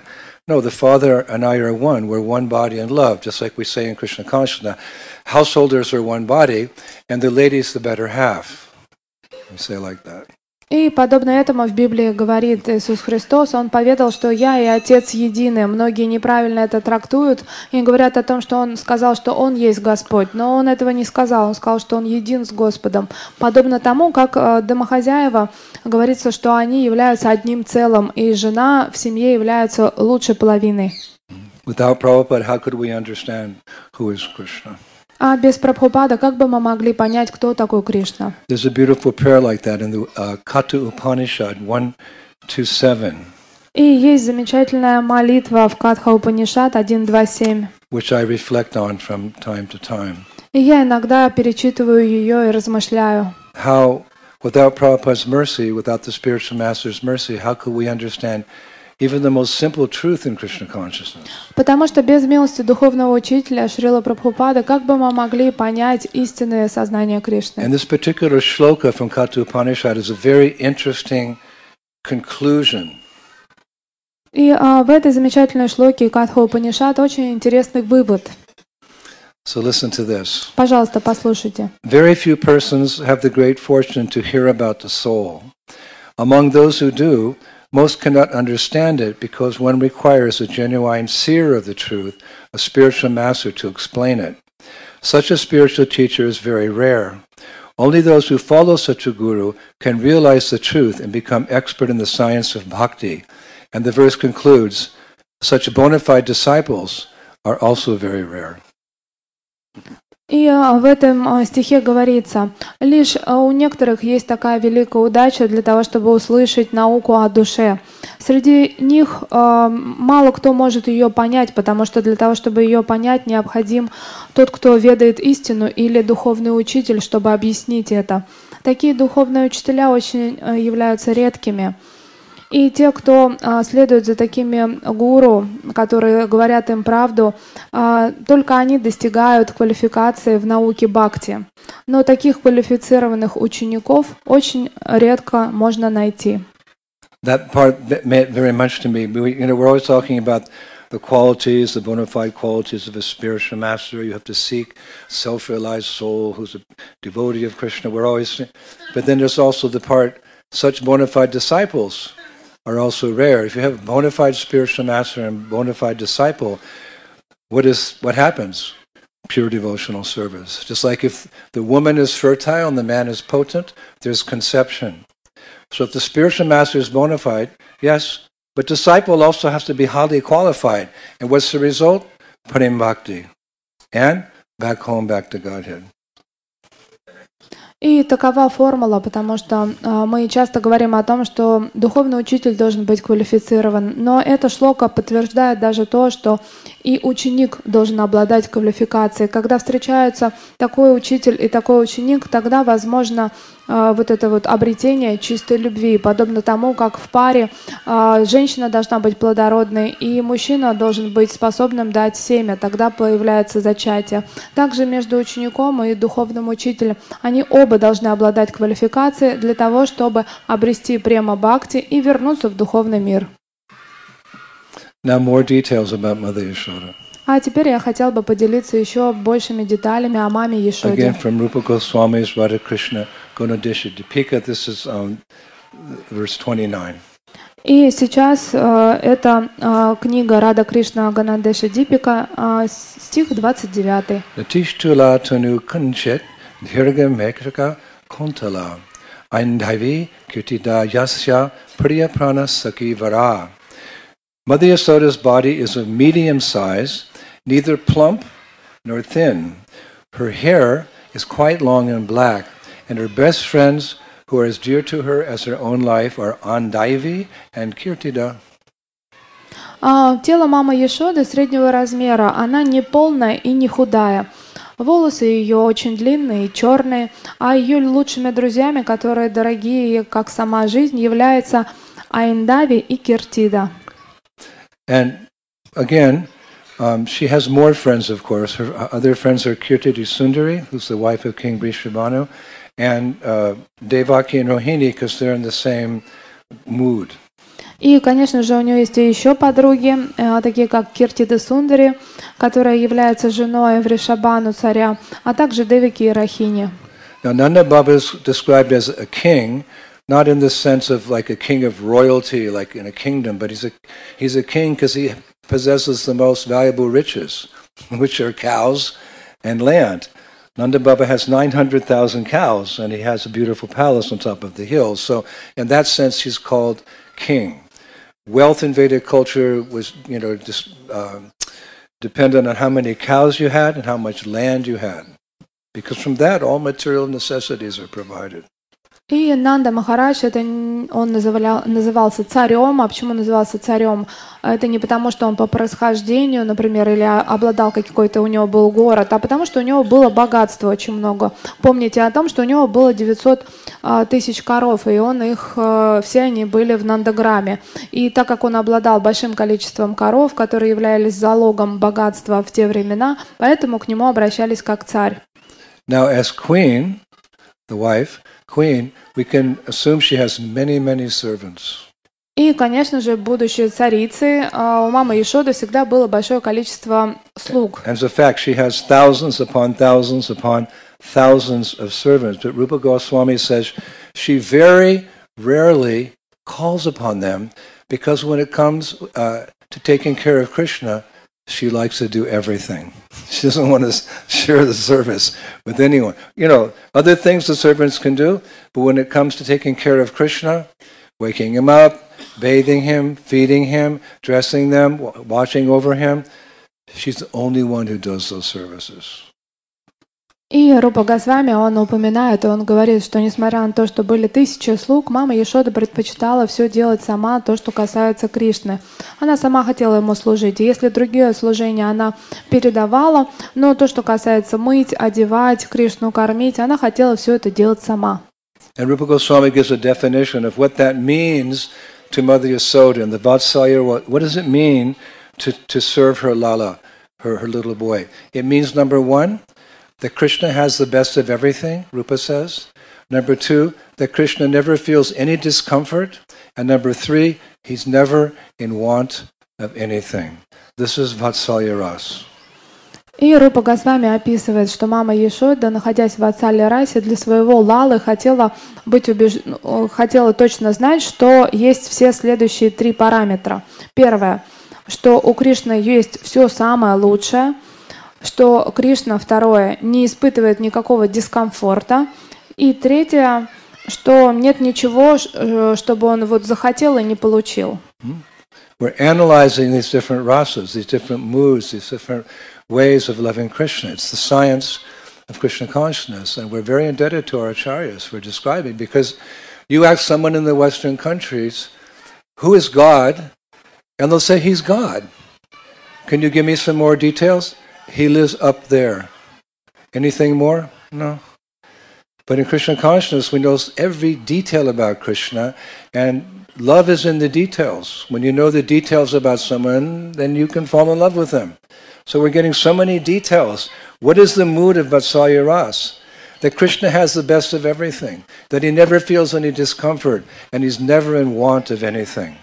No, the Father and I are one. We're one body in love, just like we say in Krishna consciousness. Householders are one body, and the lady's the better half. We say like that. И подобно этому в Библии говорит Иисус Христос, Он поведал, что «Я и Отец едины». Многие неправильно это трактуют и говорят о том, что Он сказал, что Он есть Господь. Но Он этого не сказал. Он сказал, что Он един с Господом. Подобно тому, как э, домохозяева говорится, что они являются одним целым, и жена в семье является лучшей половиной. А без Прабхупада как бы мы могли понять, кто такой Кришна? There's a beautiful prayer like that in the uh, Katu Upanishad 1 to 7, И есть замечательная молитва в Катха Упанишат 1.2.7. which I reflect on from time to time. И я иногда перечитываю ее и размышляю. How, without Prabhupada's mercy, without the spiritual master's mercy, how could we understand even the most simple truth in Krishna consciousness? Потому что без милости духовного учителя Шрила Прабхупада, как бы мы могли понять истинное сознание Кришны? And this particular shloka from Katu Upanishad is a very interesting conclusion. И а, в этой замечательной шлоке Катха Упанишат очень интересный вывод. So listen to this. Пожалуйста, послушайте. Very few persons have the great fortune to hear about the soul. Among those who do, most cannot understand it because one requires a genuine seer of the truth, a spiritual master to explain it. Such a spiritual teacher is very rare. Only those who follow such a guru can realize the truth and become expert in the science of bhakti. And the verse concludes, such bona fide disciples are also very rare. И а, в этом а, стихе говорится, лишь а, у некоторых есть такая великая удача для того, чтобы услышать науку о душе. Среди них мало кто может ее понять, потому что для того, чтобы ее понять, необходим тот, кто ведает истину, или духовный учитель, чтобы объяснить это. Такие духовные учителя очень являются редкими. И те, кто а, следует за такими гуру, которые говорят им правду, а, только они достигают квалификации в науке бхакти. Но таких квалифицированных учеников очень редко можно найти. That part meant very much to me. We, you know, we're always talking about the qualities, the bona fide qualities of a spiritual master. You have to seek self-realized soul who's a devotee of Krishna. We're always, but then there's also the part such bona fide disciples are also rare. If you have a bona fide spiritual master and bona fide disciple, what is what happens? Pure devotional service. Just like if the woman is fertile and the man is potent, there's conception. So if the spiritual master is bona fide, yes, but disciple also has to be highly qualified. And what's the result? Prem bhakti. And back home, back to Godhead. И такова формула, потому что а, мы часто говорим о том, что духовный учитель должен быть квалифицирован. Но эта шлока подтверждает даже то, что и ученик должен обладать квалификацией. Когда встречаются такой учитель и такой ученик, тогда возможно а, вот это вот обретение чистой любви, подобно тому, как в паре а, женщина должна быть плодородной и мужчина должен быть способным дать семя, тогда появляется зачатие. Также между учеником и духовным учителем они оба должны обладать квалификацией для того, чтобы обрести према бхакти и вернуться в духовный мир. Now more details about Mother Yashoda. А теперь я хотел бы поделиться еще большими деталями о маме Ешоде. Again from Rupa Goswami's Radha Krishna Gunadisha Dipika, this is um, verse 29. И сейчас э, это э, книга Рада Кришна Ганадеша Дипика, э, стих 29. Natishtula tanu kanchet dhirga mekraka kontala aindhavi kirtida yasya priya prana saki vara. Mother Yasoda's body is of medium size, neither plump nor thin. Her hair is quite long and black, and her best friends who are as dear to her as her own life are Andaivi and Kirtida. А, тело мамы Ешоды среднего размера, она не полная и не худая. Волосы ее очень длинные и черные, а ее лучшими друзьями, которые дорогие ей, как сама жизнь, являются Аиндави и Киртида. And again, um, she has more friends, of course. Her uh, other friends are Kirtidi Sundari, who's the wife of King Brishabhanu, and uh, Devaki and Rohini, because they're in the same mood. И, конечно же, у нее есть и еще подруги, э, такие как Киртида Сундари, которая является женой Вришабану царя, а также Девики и Рахини. Now, Nanda Baba is described as a king, not in the sense of like a king of royalty, like in a kingdom, but he's a, he's a king because he possesses the most valuable riches, which are cows and land. Nanda Baba has 900,000 cows and he has a beautiful palace on top of the hill. So, in that sense, he's called king. Wealth in Vedic culture was, you know, just um, depended on how many cows you had and how much land you had. Because from that, all material necessities are provided. И Нанда Махарадж, это он называл, назывался царем. А почему назывался царем? Это не потому, что он по происхождению, например, или а- обладал какой-то, у него был город, а потому что у него было богатство очень много. Помните о том, что у него было 900 а, тысяч коров, и он их, все они были в Нандаграме. И так как он обладал большим количеством коров, которые являлись залогом богатства в те времена, поэтому к нему обращались как царь. Now, as queen, the wife, queen, we can assume she has many, many servants. И, конечно же, будущей царицей а, у мамы Ешоды всегда было большое количество слуг. As a fact, she has thousands upon thousands upon thousands of servants. But Rupa Goswami says she very rarely calls upon them because when it comes uh, to taking care of Krishna, she likes to do everything. She doesn't want to share the service with anyone. You know, other things the servants can do, but when it comes to taking care of Krishna, waking him up, bathing him, feeding him, dressing them, watching over him, she's the only one who does those services. И Рупа Госвами, он упоминает, он говорит, что несмотря на то, что были тысячи слуг, мама Ешода предпочитала все делать сама, то, что касается Кришны. Она сама хотела ему служить. Если другие служения она передавала, но то, что касается мыть, одевать, Кришну кормить, она хотела все это делать сама. And Rupa Goswami gives a definition of what that means to Mother Yasoda and the Vatsalya. What, what does it mean to, to serve her Lala, her, her little boy? It means, number one, that Krishna has the best of everything, Rupa says. Number two, that Krishna never feels any discomfort. And number three, he's never in want of anything. This is Vatsalya Ras. И Рупа Госвами описывает, что мама Ешода, находясь в Ацале Расе, для своего Лалы хотела, быть убеж... ну, хотела точно знать, что есть все следующие три параметра. Первое, что у Кришны есть все самое лучшее, что Кришна, второе, не испытывает никакого дискомфорта, и третье, что нет ничего, э, чтобы он вот захотел и не получил. We're analyzing these different rasas, these different moods, these different ways of loving Krishna. It's the science of Krishna consciousness, and we're very indebted to our acharyas for describing. Because you ask someone in the Western countries, "Who is God?" and they'll say, "He's God." Can you give me some more details? He lives up there. Anything more? No. But in Krishna consciousness, we know every detail about Krishna, and love is in the details. When you know the details about someone, then you can fall in love with them. So we're getting so many details. What is the mood of Vatsalya Ras? That Krishna has the best of everything, that he never feels any discomfort, and he's never in want of anything.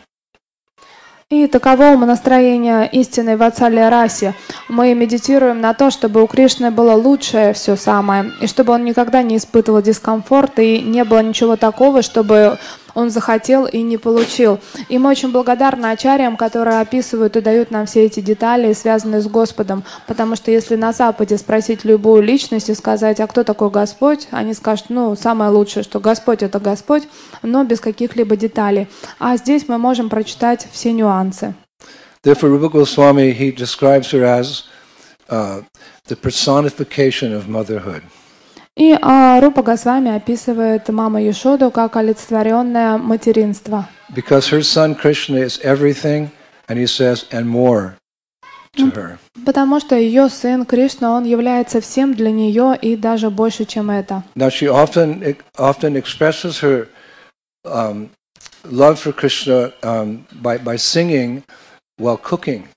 И таково умонастроение истины в Ацале расе. Мы медитируем на то, чтобы у Кришны было лучшее все самое, и чтобы он никогда не испытывал дискомфорта, и не было ничего такого, чтобы он захотел и не получил. И мы очень благодарны ачарьям, которые описывают и дают нам все эти детали, связанные с Господом. Потому что если на Западе спросить любую личность и сказать, а кто такой Господь, они скажут, ну, самое лучшее, что Господь — это Господь, но без каких-либо деталей. А здесь мы можем прочитать все нюансы. Therefore, Rupa Goswami, he describes her as uh, the personification of motherhood. И а, Рупа Госвами описывает маму Ешоду как олицетворенное материнство. Because her son Krishna is everything, and he says, and more to her. Потому что ее сын Кришна, он является всем для нее и даже больше, чем это. Now, she often often expresses her um, love for Krishna um, by, by singing while cooking.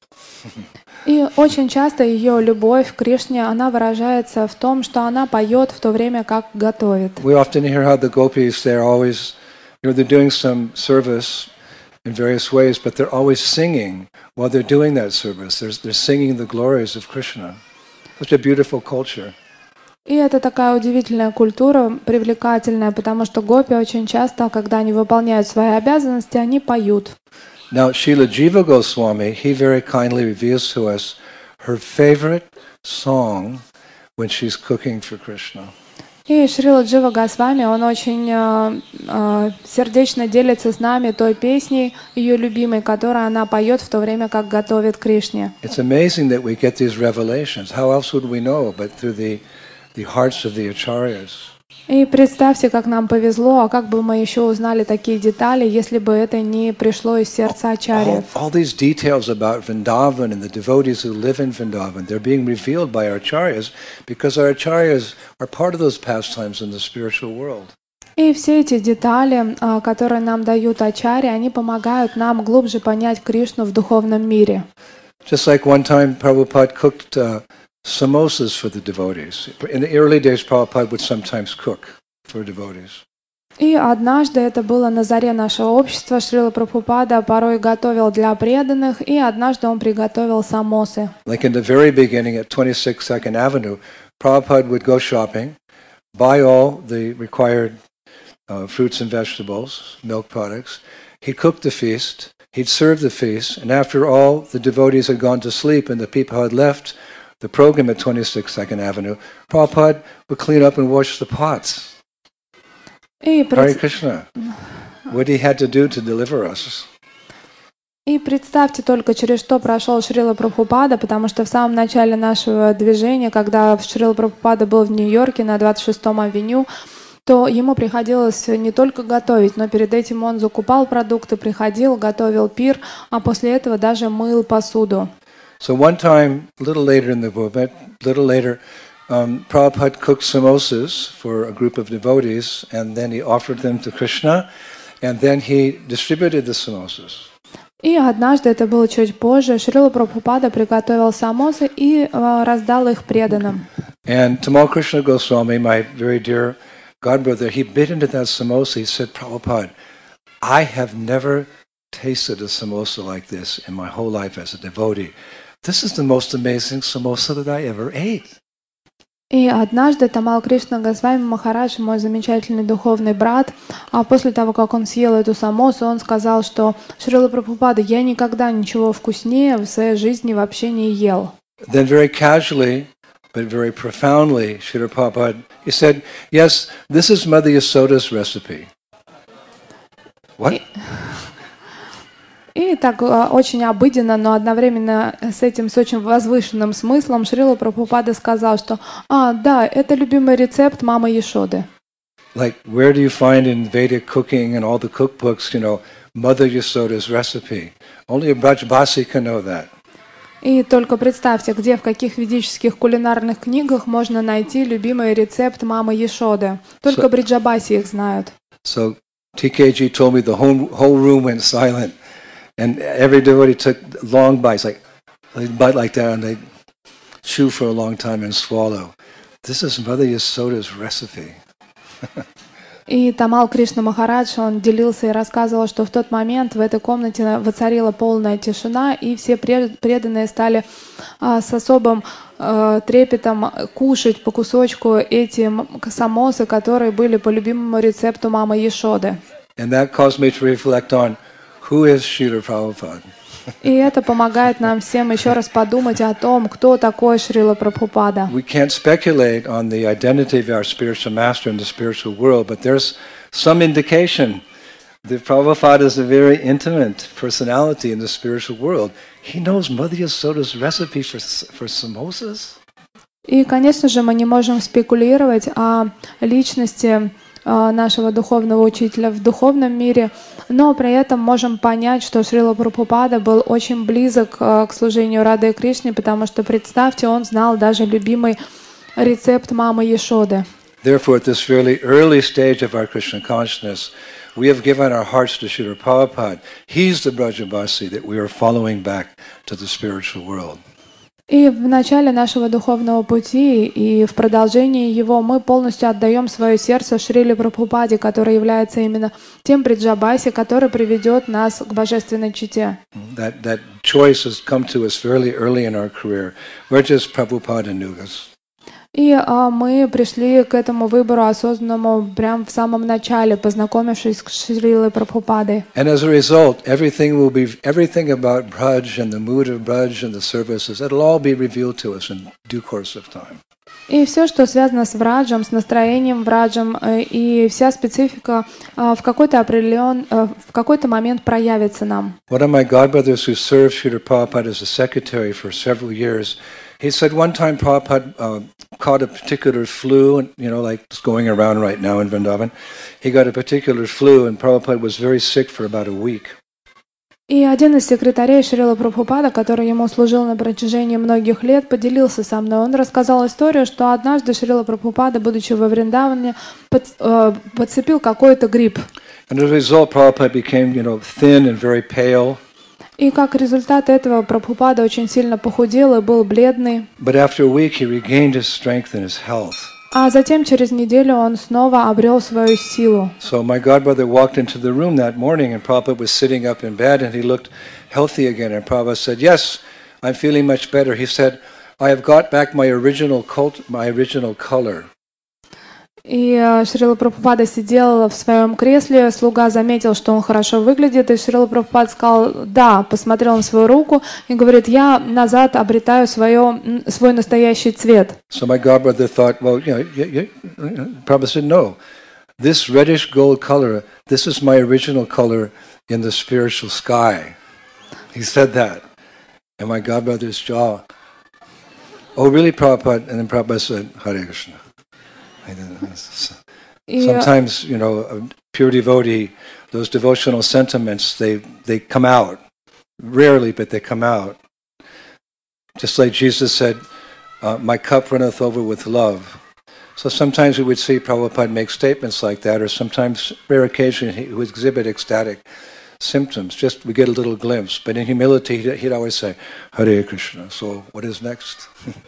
И очень часто ее любовь к Кришне, она выражается в том, что она поет в то время, как готовит. We often hear how the gopis, they're always, you know, they're doing some service in various ways, but they're always singing while they're doing that service. They're, they're singing the glories of Krishna. Such a beautiful culture. И это такая удивительная культура, привлекательная, потому что гопи очень часто, когда они выполняют свои обязанности, они поют. Now, Srila Jiva Goswami, he very kindly reveals to us her favorite song when she's cooking for Krishna. И Шрила Джива Госвами, он очень э, э, сердечно делится с нами той песней, ее любимой, которую она поет в то время, как готовит Кришне. It's amazing that we get these revelations. How else would we know but through the, the hearts of the acharyas? И представьте, как нам повезло, а как бы мы еще узнали такие детали, если бы это не пришло из сердца ачарьев. all these details about Vrindavan and the devotees who live in Vrindavan, they're being revealed by our acharyas because our acharyas are part of those pastimes in the spiritual world. И все эти детали, а, которые нам дают ачари, они помогают нам глубже понять Кришну в духовном мире. Just like one time Prabhupada cooked uh, samosas for the devotees. In the early days, Prabhupada would sometimes cook for devotees. И однажды, это было на заре нашего общества, Шрила Прабхупада порой готовил для преданных, и однажды он приготовил самосы. Like in the very beginning at 26 Second Avenue, Prabhupada would go shopping, buy all the required uh, fruits and vegetables, milk products. He'd cook the feast, he'd serve the feast, and after all the devotees had gone to sleep and the people had left the program at 26 Second Avenue, Prabhupada would clean up and wash the pots. И, Hare Krishna. What he had to do to deliver us. и представьте только, через что прошел Шрила Прабхупада, потому что в самом начале нашего движения, когда Шрила Прабхупада был в Нью-Йорке на 26-м авеню, то ему приходилось не только готовить, но перед этим он закупал продукты, приходил, готовил пир, а после этого даже мыл посуду. So one time, a little later in the movement, a little later, um, Prabhupada cooked samosas for a group of devotees, and then he offered them to Krishna, and then he distributed the samosas. И однажды, это было чуть позже, Шрила Прабхупада приготовил самосы и э, раздал их преданным. And Tamal Krishna Goswami, my very dear godbrother, he bit into that samosa. He said, Prabhupada, I have never tasted a samosa like this in my whole life as a devotee. This is the most amazing samosa that I ever ate. И однажды Тамал Кришна Госвами Махарадж, мой замечательный духовный брат, а после того, как он съел эту самосу, он сказал, что Шрила Прабхупада, я никогда ничего вкуснее в своей жизни вообще не ел. Then very casually, but very profoundly, Srila Prabhupada, he said, yes, this is Mother Yasoda's recipe. What? И так э, очень обыденно, но одновременно с этим, с очень возвышенным смыслом, Шрила Прабхупада сказал, что «А, да, это любимый рецепт мамы Ешоды». Like, where do you find in Vedic cooking and all the cookbooks, you know, Mother Yasoda's recipe? Only a Brajbasi can know that. И только представьте, где, в каких ведических кулинарных книгах можно найти любимый рецепт мамы Ешоды. Только So- бриджабаси их знают. So TKG told me the whole, whole room went silent, and every devotee took long bites, like they bite like that, and they chew for a long time and swallow. This is Mother Yasoda's recipe. И Тамал Кришна Махарадж, он делился и рассказывал, что в тот момент в этой комнате воцарила полная тишина, и все пре- преданные стали а, с особым а, трепетом кушать по кусочку эти самосы, которые были по любимому рецепту мамы Ешоды. And that caused me to reflect on who is Srila Prabhupada. И это помогает нам всем еще раз подумать о том, кто такой Шрила Прабхупада. We can't speculate on the identity of our spiritual master in the spiritual world, but there's some indication that Prabhupada is a very intimate personality in the spiritual world. He knows Mother Yasoda's recipe for, for samosas. И, конечно же, мы не можем спекулировать о личности э, нашего духовного учителя в духовном мире, но при этом можем понять, что Шрила Прабхупада был очень близок э, к служению Рады Кришне, потому что, представьте, он знал даже любимый рецепт мамы Ешоды. Therefore, at this really early stage of our Krishna consciousness, we have given our hearts to Srila Prabhupada. He's the Brajabasi that we are following back to the spiritual world. И в начале нашего духовного пути и в продолжении его мы полностью отдаем свое сердце Шриле Прабхупаде, который является именно тем Бриджабаси, который приведет нас к божественной чите. That, that choice has come to us fairly early in our career. We're just Prabhupada Nugas. И а, мы пришли к этому выбору осознанному прямо в самом начале, познакомившись с Шрилой Прабхупадой. And as a result, everything will be everything about Braj and the mood of Braj and the services, it'll all be revealed to us in due course of time. И все, что связано с враджем, с настроением враджем, э, и вся специфика э, в какой-то определен, э, в какой-то момент проявится нам. One of my godbrothers who served Srila Prabhupada as a secretary for several years, he said one time Prabhupada uh, caught a particular flu, and you know, like it's going around right now in Vrindavan. He got a particular flu, and Prabhupada was very sick for about a week. И один из секретарей Шрила Прабхупада, который ему служил на протяжении многих лет, поделился со мной. Он рассказал историю, что однажды Шрила Прабхупада, будучи во Вриндаване, под, э, подцепил какой-то грипп. And as a result, Prabhupada became, you know, thin and very pale. И как результат этого Прабхупада очень сильно похудел и был бледный. But after a week, he regained his strength and his health. А затем через неделю он снова обрел свою силу. So my godbrother walked into the room that morning, and Prabhupada was sitting up in bed, and he looked healthy again. And Prabhupada said, "Yes, I'm feeling much better." He said, "I have got back my original cult, my original color." И э, Шрила Прабхупада сидел в своем кресле, слуга заметил, что он хорошо выглядит, и Шрила Прабхупада сказал, да, посмотрел на свою руку и говорит, я назад обретаю свое, свой настоящий цвет. So my godbrother thought, well, you know, y- y- y- Prabhupada said, no, this reddish gold color, this is my original color in the spiritual sky. He said that. And my godbrother's jaw, oh, really, Prabhupada? And then Prabhupada said, Hare Krishna. Didn't- Sometimes, you know, a pure devotee, those devotional sentiments, they, they come out. Rarely, but they come out. Just like Jesus said, uh, my cup runneth over with love. So sometimes we would see Prabhupada make statements like that, or sometimes, rare occasion, he would exhibit ecstatic symptoms. Just we get a little glimpse. But in humility, he'd, he'd always say, Hare Krishna. So what is next?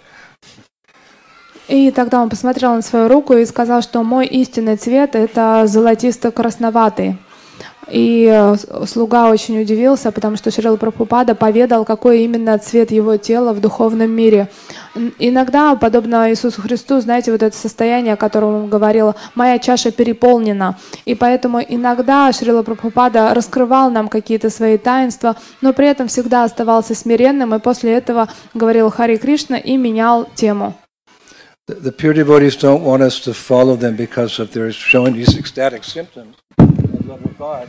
и тогда он посмотрел на свою руку и сказал, что мой истинный цвет это золотисто-красноватый. И э, слуга очень удивился, потому что Шрила Прабхупада поведал, какой именно цвет его тела в духовном мире. Иногда, подобно Иисусу Христу, знаете, вот это состояние, о котором он говорил, «моя чаша переполнена». И поэтому иногда Шрила Прабхупада раскрывал нам какие-то свои таинства, но при этом всегда оставался смиренным, и после этого говорил Хари Кришна и менял тему. The, pure devotees don't want us to follow them because of their showing these ecstatic symptoms of love of God,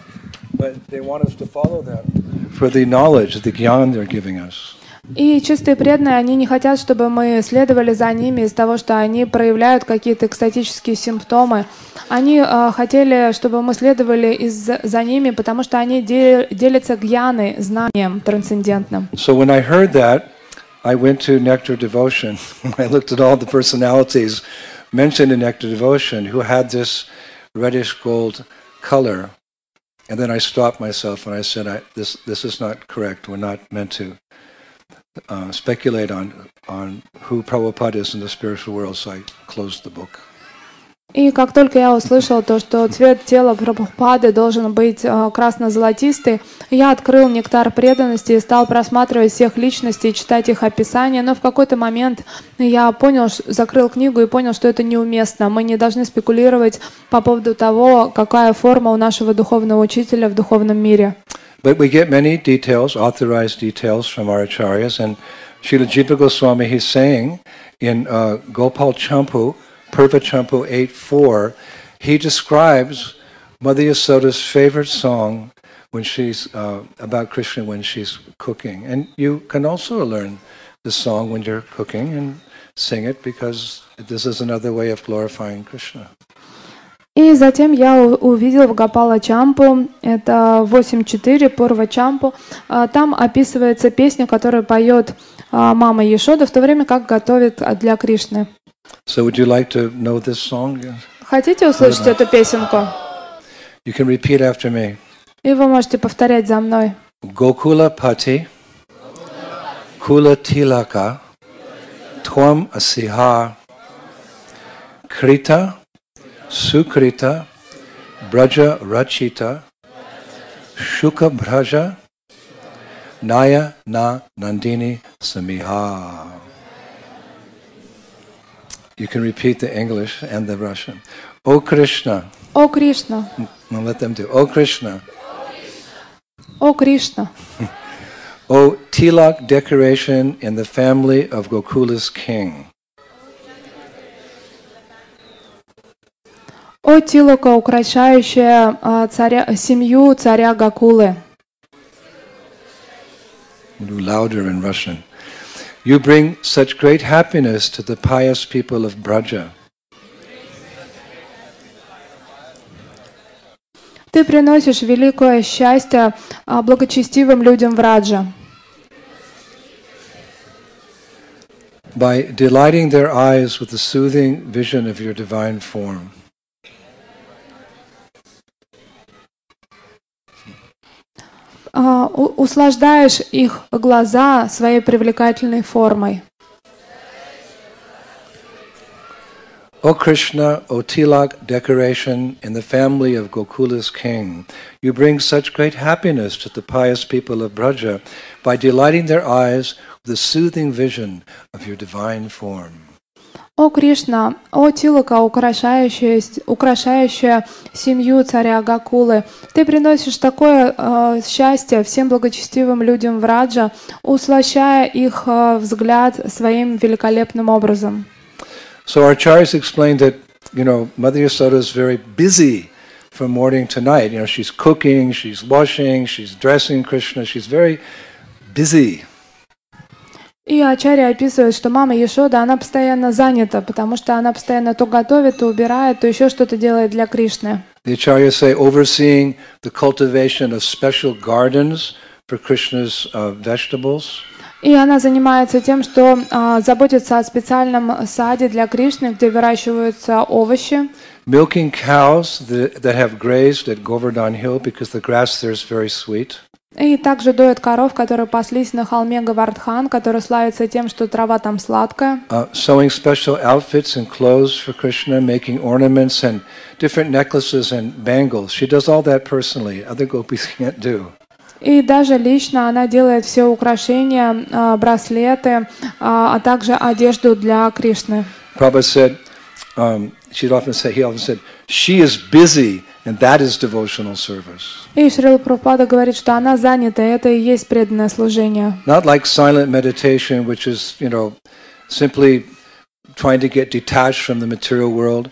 but they want us to follow them for the knowledge, the gyan they're giving us. И чистые преданные, они не хотят, чтобы мы следовали за ними из того, что они проявляют какие-то экстатические симптомы. Они э, хотели, чтобы мы следовали из, за ними, потому что они де- делятся гьяной, знанием трансцендентным. So when I heard that, I went to Nectar Devotion. I looked at all the personalities mentioned in Nectar Devotion who had this reddish gold color. And then I stopped myself and I said, I, this, this is not correct. We're not meant to uh, speculate on, on who Prabhupada is in the spiritual world. So I closed the book. И как только я услышала то, что цвет тела Прабхупады должен быть э, красно-золотистый, я открыл нектар преданности и стал просматривать всех личностей, читать их описания, но в какой-то момент я понял, закрыл книгу и понял, что это неуместно. Мы не должны спекулировать по поводу того, какая форма у нашего духовного учителя в духовном мире. But we get many details, authorized details from our acharyas. And Srila Jiva Goswami, he's saying in uh, Gopal Champu, Purva Champu 8.4, he describes Mother Yasoda's favorite song when she's uh, about Krishna when she's cooking. And you can also learn the song when you're cooking and sing it because this is another way of glorifying Krishna. И затем я у- увидел в Гапала Чампу, это 8.4, Пурва Чампу, а, там описывается песня, которую поет а, мама Ешода, в то время как готовит а, для Кришны. So would you like to know this song? Yes. Хотите услышать эту песенку? You can repeat after me. И вы можете повторять за мной. Gokula Pati Kula Tilaka Twam Asiha Krita Sukrita Braja Rachita Shuka Braja Naya Na Nandini Samiha. You can repeat the English and the Russian. O Krishna. О Кришна, Now let them do. O Krishna. о Кришна, O tilak decoration in the family of Gokula's king. о Тилока, украшающая а, царя, семью царя Гакулы. Do louder in Russian. You bring such great happiness to the pious people of Braja. Ты приносишь великое счастье а, благочестивым людям в Раджа. by delighting their eyes with the soothing vision of your divine form. услаждаешь их глаза своей привлекательной формой. O Krishna, O Tilak decoration in the family of Gokula's king, you bring such great happiness to the pious people of Braja by delighting their eyes with the soothing vision of your divine form. О Кришна, о Тилака, украшающая, украшающая семью царя Гакулы, ты приносишь такое э, счастье всем благочестивым людям в Раджа, услощая их э, взгляд своим великолепным образом. So our acharyas explained that, you know, Mother Yasoda is very busy from morning to night. You know, she's cooking, she's washing, she's dressing Krishna, she's very busy. И Ачарья описывает, что мама Ешода, она постоянно занята, потому что она постоянно то готовит, то убирает, то еще что-то делает для Кришны. The acharyas say overseeing the cultivation of special gardens for Krishna's uh, vegetables. И она занимается тем, что а, заботится о специальном саде для Кришны, где выращиваются овощи, Milking cows that have grazed at Govardhan Hill because the grass there is very sweet. И также доят коров, которые паслись на холме Гавардхан, который славится тем, что трава там сладкая. Uh, sewing special outfits and clothes for Krishna, making ornaments and different necklaces and bangles. She does all that personally. Other gopis can't do. И даже лично она делает все украшения, а, браслеты, а а также одежду для Кришны. Prabhupada said, um, she'd often say, he often said, she is busy and that is devotional service. И Шрила Прабхупада говорит, что она занята, и это и есть преданное служение. Not like silent meditation, which is, you know, simply trying to get detached from the material world.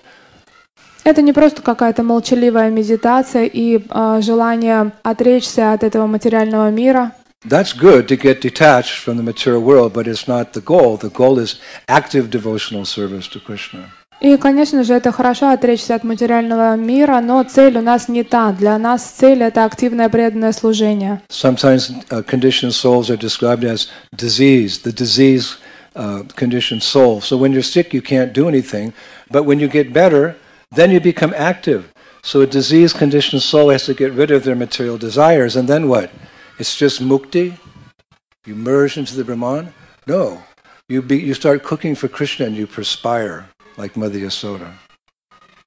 Это не просто какая-то молчаливая медитация и а, желание отречься от этого материального мира. That's good to get detached from the material world, but it's not the goal. The goal is active devotional service to Krishna. И, конечно же, это хорошо отречься от материального мира, но цель у нас не та. Для нас цель — это активное преданное служение. Sometimes uh, conditioned souls are described as disease, the disease uh, conditioned soul. So when you're sick, you can't do anything, but when you get better, then you become active. So a disease conditioned soul has to get rid of their material desires, and then what? It's just mukti? You merge into the Brahman? No. You, be, you start cooking for Krishna and you perspire Like Mother Yasoda.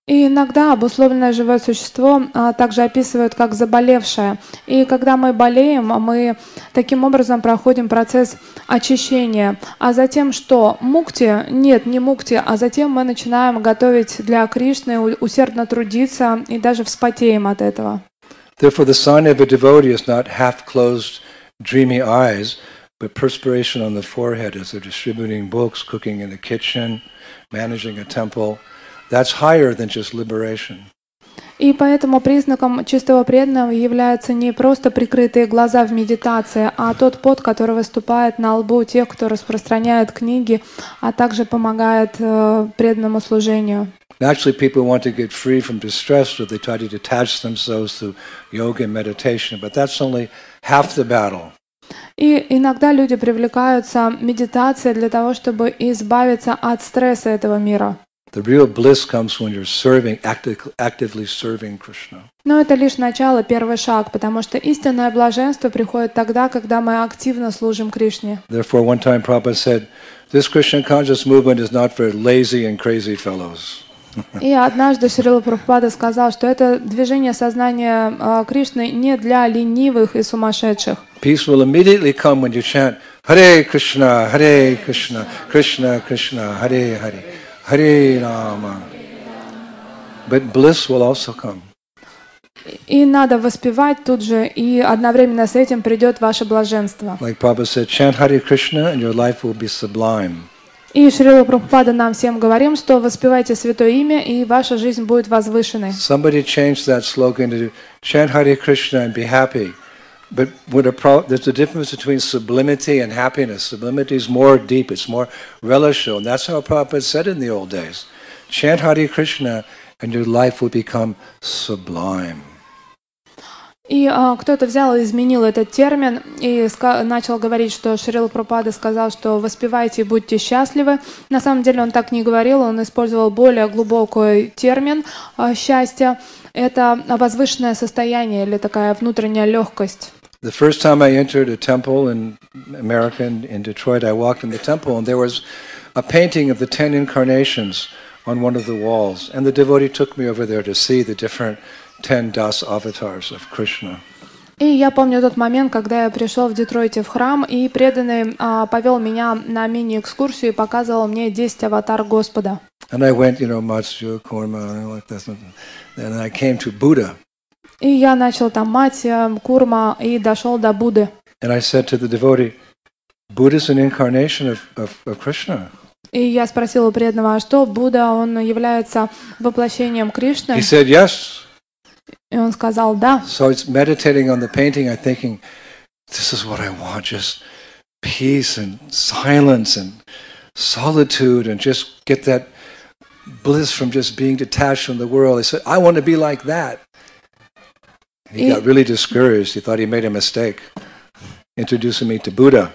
И иногда обусловленное живое существо а, также описывают как заболевшее. И когда мы болеем, мы таким образом проходим процесс очищения. А затем что? Мукти? Нет, не мукти. А затем мы начинаем готовить для Кришны, усердно трудиться и даже вспотеем от этого. Therefore, the sign of a devotee is not half closed, dreamy eyes, but perspiration on the forehead as they're distributing books, cooking in the kitchen, managing a temple. That's higher than just liberation. И поэтому признаком чистого преданного являются не просто прикрытые глаза в медитации, а тот пот, который выступает на лбу тех, кто распространяет книги, а также помогает э, преданному служению. Naturally, people want to get free from distress, so they try to detach themselves through yoga and meditation, but that's only half the battle. И иногда люди привлекаются медитацией для того, чтобы избавиться от стресса этого мира. The real bliss comes when you're serving, active, actively serving Krishna. Но это лишь начало, первый шаг, потому что истинное блаженство приходит тогда, когда мы активно служим Кришне. Therefore, one time Prabhupada said, This Krishna conscious movement is not for lazy and crazy fellows. И однажды Шрила Прабхупада сказал, что это движение сознания э, Кришны не для ленивых и сумасшедших. Peace will immediately come when you chant Hare Krishna, Hare Krishna, Krishna Krishna, Hare Hare. Hare Rama. But bliss will also come. И надо воспевать тут же, и одновременно с этим придет ваше блаженство. Like Prabhupada said, chant Hare Krishna and your life will be sublime. И Шрила Прабхупада нам всем говорим, что воспевайте Святое Имя, и ваша жизнь будет возвышенной. Somebody changed that slogan to chant Hare Krishna and be happy. But what a pro- there's a difference between sublimity and happiness. Sublimity is more deep, it's more relishful. And that's how Prabhupada said in the old days. Chant Hare Krishna and your life will become sublime. И а, кто-то взял и изменил этот термин и начал говорить, что Шрила Прабхупада сказал, что воспевайте и будьте счастливы. На самом деле он так не говорил, он использовал более глубокий термин а, счастья. Это возвышенное состояние или такая внутренняя легкость. The first time I entered a temple in America, in Detroit, I walked in the temple and there was a painting of the ten incarnations on one of the walls. And the devotee took me over there to see the different ten Das avatars of Krishna. И я помню тот момент, когда я пришел в Детройте в храм, и преданный а, повел меня на мини-экскурсию и показывал мне 10 аватар Господа. And I went, you know, Matsya, Kurma, and like this. And I came to Buddha. И я начал там мать, э, курма, и дошел до Будды. And I said to the devotee, Buddha is an incarnation of, of, of Krishna. И я спросила у преданного, а что Будда, он является воплощением Кришны? He said, yes. И он сказал, да. So it's meditating on the painting, I'm thinking, this is what I want, just peace and silence and solitude and just get that bliss from just being detached from the world. He said, I want to be like that. And he got really discouraged. He thought he made a mistake introducing me to Buddha.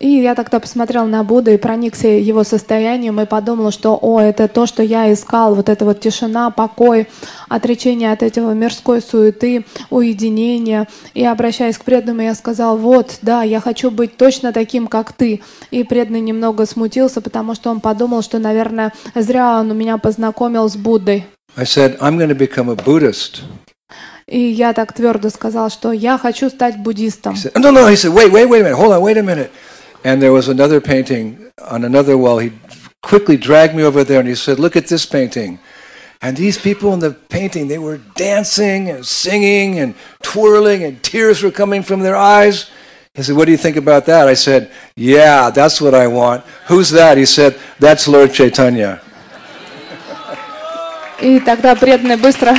И я тогда посмотрел на Будду и проникся его состоянием и подумал, что, о, это то, что я искал, вот эта вот тишина, покой, отречение от этого мирской суеты, уединение. И обращаясь к преданному, я сказал, вот, да, я хочу быть точно таким, как ты. И преданный немного смутился, потому что он подумал, что, наверное, зря он меня познакомил с Буддой. I said, I'm going to become a Buddhist. И я так твердо сказал, что я хочу стать буддистом. Said, no, no. He said, wait, wait, wait a minute. Hold on, wait a minute. And there was another painting on another wall. He quickly dragged me over there and he said, look at this painting. And these people in the painting, they were dancing and singing and twirling and tears were coming from their eyes. He said, what do you think about that? I said, yeah, that's what I want. Who's that? He said, that's Lord Chaitanya. И тогда преданный быстро э,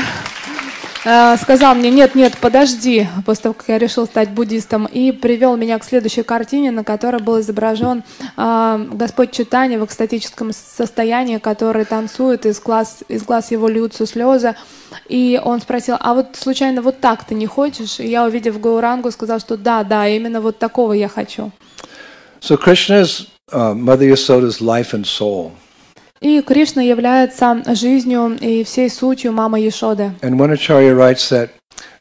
сказал мне, нет, нет, подожди, после того, как я решил стать буддистом, и привел меня к следующей картине, на которой был изображен э, Господь Читания в экстатическом состоянии, который танцует, из глаз, из глаз его льются слезы. И он спросил, а вот случайно вот так ты не хочешь? И я, увидев Гаурангу, сказал, что да, да, именно вот такого я хочу. So Krishna is uh, Mother Yasoda's life and soul. И Кришна является жизнью и всей сутью Мамы Ешоды. And one Acharya writes that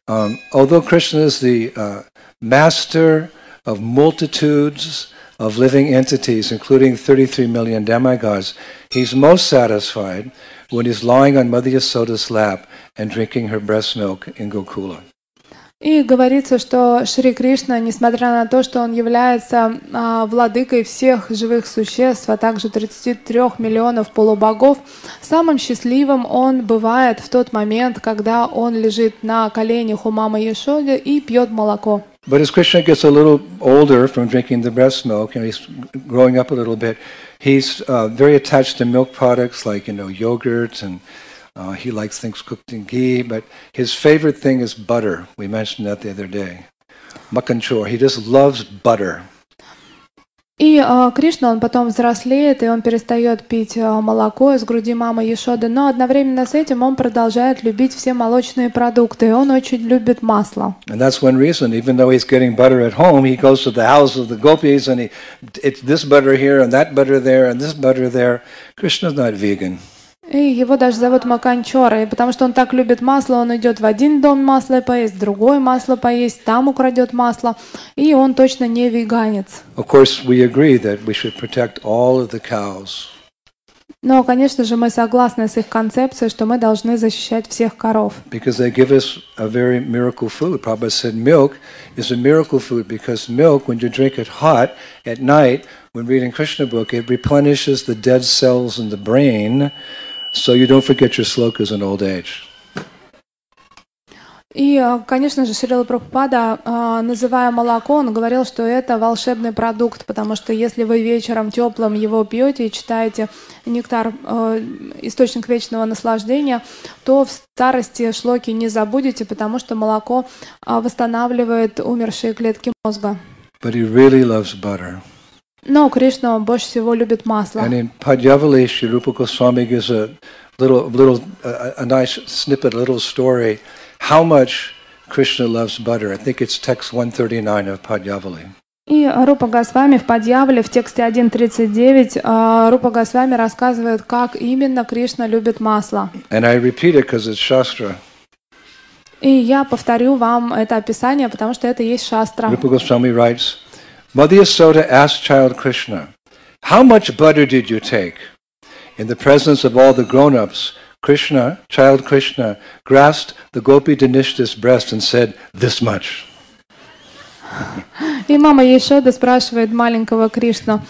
um, although Krishna is the uh, master of multitudes of living entities, including 33 million demigods, he's most satisfied when he's lying on Mother Yasoda's lap and drinking her breast milk in Gokula. И говорится, что Шри Кришна, несмотря на то, что он является а, владыкой всех живых существ, а также 33 миллионов полубогов, самым счастливым он бывает в тот момент, когда он лежит на коленях у мамы Ешоды и пьет молоко. But as Krishna gets a little older from drinking the breast milk, know, he's growing up a little bit, he's uh, very attached to milk products like, you know, yogurt and uh, he likes things cooked in ghee, but his favorite thing is butter. We mentioned that the other day. Makanchor. He just loves butter. И а, Кришна, он потом взрослеет, и он перестает пить а, молоко из груди мамы Ешоды, но одновременно с этим он продолжает любить все молочные продукты, и он очень любит масло. And that's one reason, even though he's getting butter at home, he goes to the house of the gopis and he, it's this butter here and that butter there and this butter there. Krishna's not vegan. И его даже зовут Маканчора, и потому что он так любит масло, он идет в один дом масло поесть, в другой масло поесть, там украдет масло, и он точно не веганец. Of course, we agree that we should protect all of the cows. Но, конечно же, мы согласны с их концепцией, что мы должны защищать всех коров. because they give us a very miracle food. Prabhupada said milk is a miracle food because milk, when you drink it hot at night, when reading Krishna book, it replenishes the dead cells in the brain so you don't forget your slokas in old age. И, э, конечно же, Шрила Прабхупада, э, называя молоко, он говорил, что это волшебный продукт, потому что если вы вечером теплым его пьете и читаете нектар, э, источник вечного наслаждения, то в старости шлоки не забудете, потому что молоко восстанавливает умершие клетки мозга. But he really loves butter. Но Кришна больше всего любит масло. And in Padyavali, Sri Rupa Goswami gives a little, little, a, a nice snippet, a little story, how much Krishna loves butter. I think it's text 139 of Padyavali. И Рупа Госвами в Подьяволе в тексте 1.39 э, Рупа Госвами рассказывает, как именно Кришна любит масло. And I repeat it because it's Shastra. И я повторю вам это описание, потому что это есть шастра. Rupa Goswami writes, Mother Yasoda asked child Krishna, How much butter did you take? In the presence of all the grown-ups, Krishna, child Krishna, grasped the Gopi Danishta's breast and said, This much. И мама Ешода спрашивает маленького Кришну,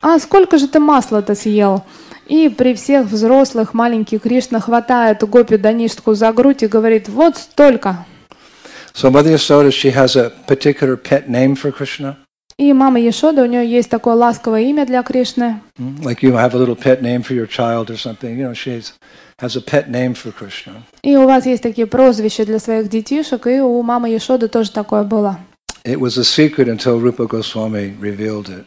а сколько же ты масла-то съел? И при всех взрослых маленький Кришна хватает Гопи Даништку за грудь и говорит, вот столько. So Mother Yasoda, she has a particular pet name for Krishna. И мама Ешода, у нее есть такое ласковое имя для Кришны. Like you have a little pet name for your child or something. You know, she has a pet name for Krishna. И у вас есть такие прозвища для своих детишек, и у мамы Ешоды тоже такое было. It was a secret until Rupa Goswami revealed it.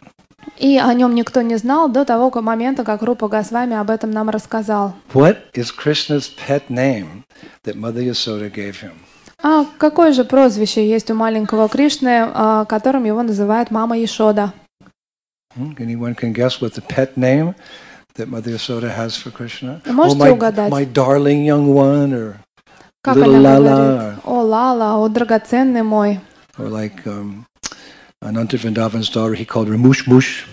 И о нем никто не знал до того момента, как Рупа Госвами об этом нам рассказал. What is Krishna's pet name that Mother Yasoda gave him? А какое же прозвище есть у маленького Кришны, а, которым его называет мама Ешода? Hmm? Anyone can guess what the pet name that Mother Yasoda has for Krishna? Можете my, угадать? my darling young one, or Как Little она Lala. О, Лала, о, драгоценный мой. or like um, Ananta Vrindavan's daughter, he called her Mush Mush.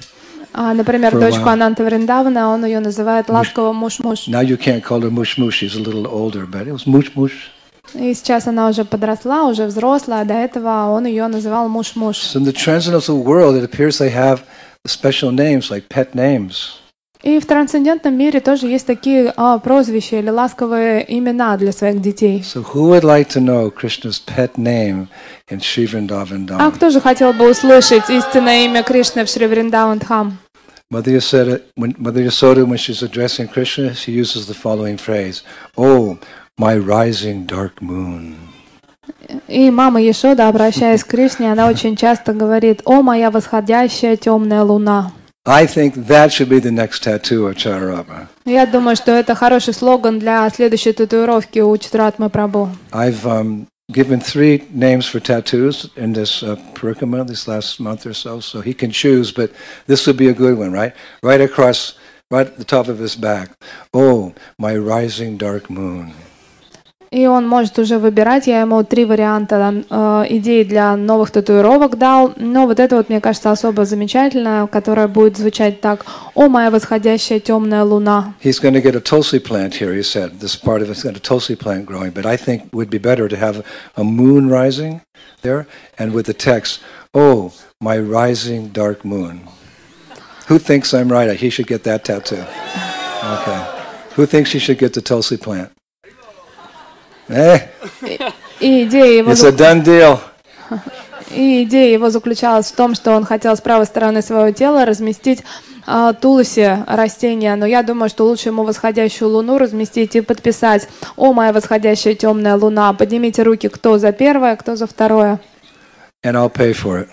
А, например, дочку. Ананта Вриндавана, он ее называет ласково муж-муж. Now you can't call her Mush Mush; she's a little older, but it was Mush Mush. И сейчас она уже подросла, уже взрослая, а до этого он ее называл муж-муж. So in the transcendental world, it appears they have special names like pet names. И в трансцендентном мире тоже есть такие а, прозвища или ласковые имена для своих детей. So who would like to know Krishna's pet name in Sri Vrindavan А Dham? кто же хотел бы услышать истинное имя Кришны в Шри Вриндавандхам? Mother Yasoda, when, Mother Yasoda, when she's addressing Krishna, she uses the following phrase, Oh, my rising dark moon. И мама Ешода, обращаясь к Кришне, она очень часто говорит, «О, моя восходящая темная луна». I think that should be the next tattoo of Chararama. Я думаю, что это хороший слоган для следующей татуировки у Читратмы Прабhu. I've um, given three names for tattoos in this uh, parikama this last month or so, so he can choose, but this would be a good one, right? Right across, right at the top of his back. Oh, my rising dark moon. И он может уже выбирать. Я ему три варианта э, идей для новых татуировок дал. Но вот это вот, мне кажется, особо замечательно, которое будет звучать так. «О, моя восходящая темная луна». He's going to get a tulsi plant here, he said. This part of it's got a tulsi plant growing, but I think it would be better to have a moon rising there and with the text, Oh, my rising dark moon. Who thinks I'm right? He should get that tattoo. Okay. Who thinks he should get the tulsi plant? Eh, И идея его, it's a done deal. и идея его заключалась в том, что он хотел с правой стороны своего тела разместить а, тулусе растения, но я думаю, что лучше ему восходящую луну разместить и подписать «О, моя восходящая темная луна». Поднимите руки, кто за первое, кто за второе. And I'll pay for it.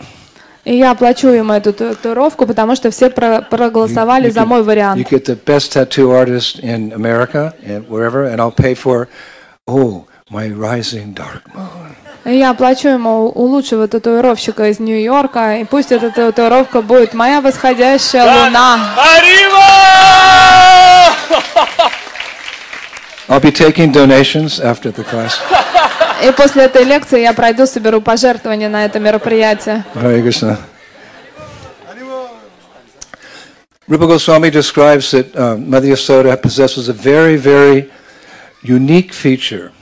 И я оплачу ему эту татуировку, потому что все про- проголосовали You за get- мой You вариант. get the best tattoo artist in America and wherever, and I'll pay for, oh, my rising dark moon. Я оплачу ему у лучшего татуировщика из Нью-Йорка, и пусть эта татуировка будет «Моя восходящая луна». I'll be taking donations after the class. И после этой лекции я пройду, соберу пожертвования на это мероприятие. Hare Krishna. Rupa Goswami describes that uh, Mother Yasoda possesses a very, very unique feature.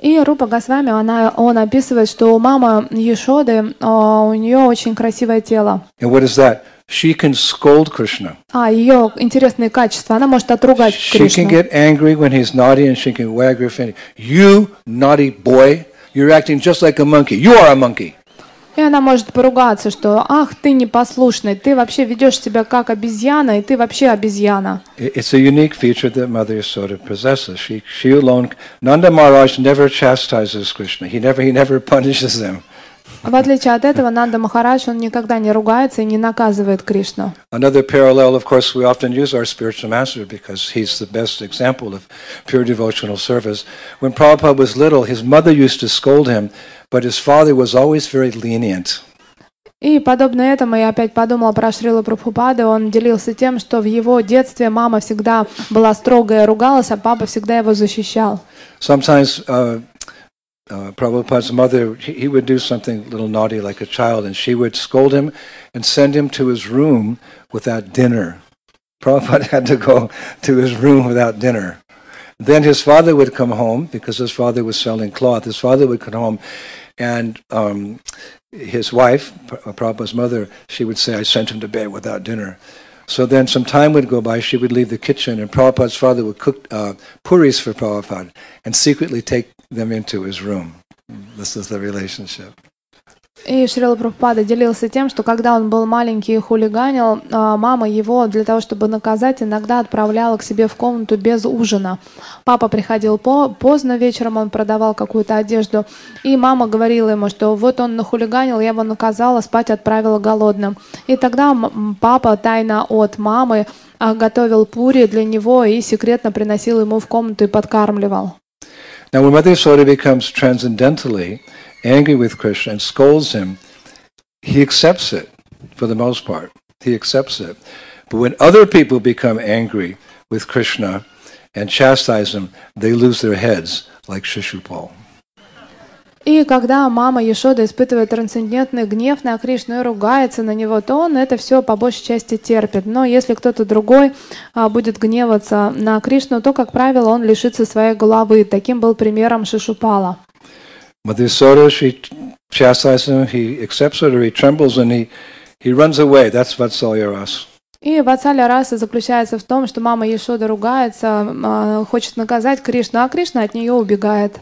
И Рупа Госвами, она, он описывает, что у мамы Ешоды, а, у нее очень красивое тело. And what is that? She can scold Krishna. А ее интересные качества, она может отругать She can Кришну. get angry when he's naughty and she can wag her finger. You naughty boy, you're acting just like a monkey. You are a monkey. И она может поругаться, что «Ах, ты непослушный, ты вообще ведешь себя как обезьяна, и ты вообще обезьяна». Them. В отличие от этого, Нанда Махарадж, он никогда не ругается и не наказывает Кришну. Another parallel, of course, we often use our spiritual master because he's the best example of pure devotional service. When Prabhupada was little, his mother used to scold him, but his father was always very lenient. И подобно этому я опять подумала про Шрилу Прабхупады. Он делился тем, что в его детстве мама всегда была строгая, ругалась, а папа всегда его защищал. Sometimes uh, uh, Prabhupada's mother, he, would do something a little naughty like a child, and she would scold him and send him to his room without dinner. Prabhupada had to go to his room without dinner. Then his father would come home because his father was selling cloth. His father would come home, and um, his wife, Pra- Prabhupada's mother, she would say, I sent him to bed without dinner. So then some time would go by, she would leave the kitchen, and Prabhupada's father would cook uh, puris for Prabhupada and secretly take them into his room. This is the relationship. И Шрила Прабхупада делился тем, что когда он был маленький и хулиганил, а, мама его для того, чтобы наказать, иногда отправляла к себе в комнату без ужина. Папа приходил по поздно вечером, он продавал какую-то одежду, и мама говорила ему, что вот он нахулиганил, я его наказала, спать отправила голодным. И тогда папа тайно от мамы а, готовил пури для него и секретно приносил ему в комнату и подкармливал. Now, when Mother Yasoda becomes angry with Krishna and scolds him, he accepts it for the most part. He accepts it. But when other people become angry with Krishna and chastise him, they lose their heads, like Shishupal. И когда мама Ешода испытывает трансцендентный гнев на Кришну и ругается на него, то он это все по большей части терпит. Но если кто-то другой а, будет гневаться на Кришну, то, как правило, он лишится своей головы. Таким был примером Шишупала. Mother Yasoda, she chastises him, he accepts it or he trembles and he, he runs away. That's Vatsalya Ras. И Ватсаля раса заключается в том, что мама Ешода ругается, а, хочет наказать Кришну, а Кришна от нее убегает.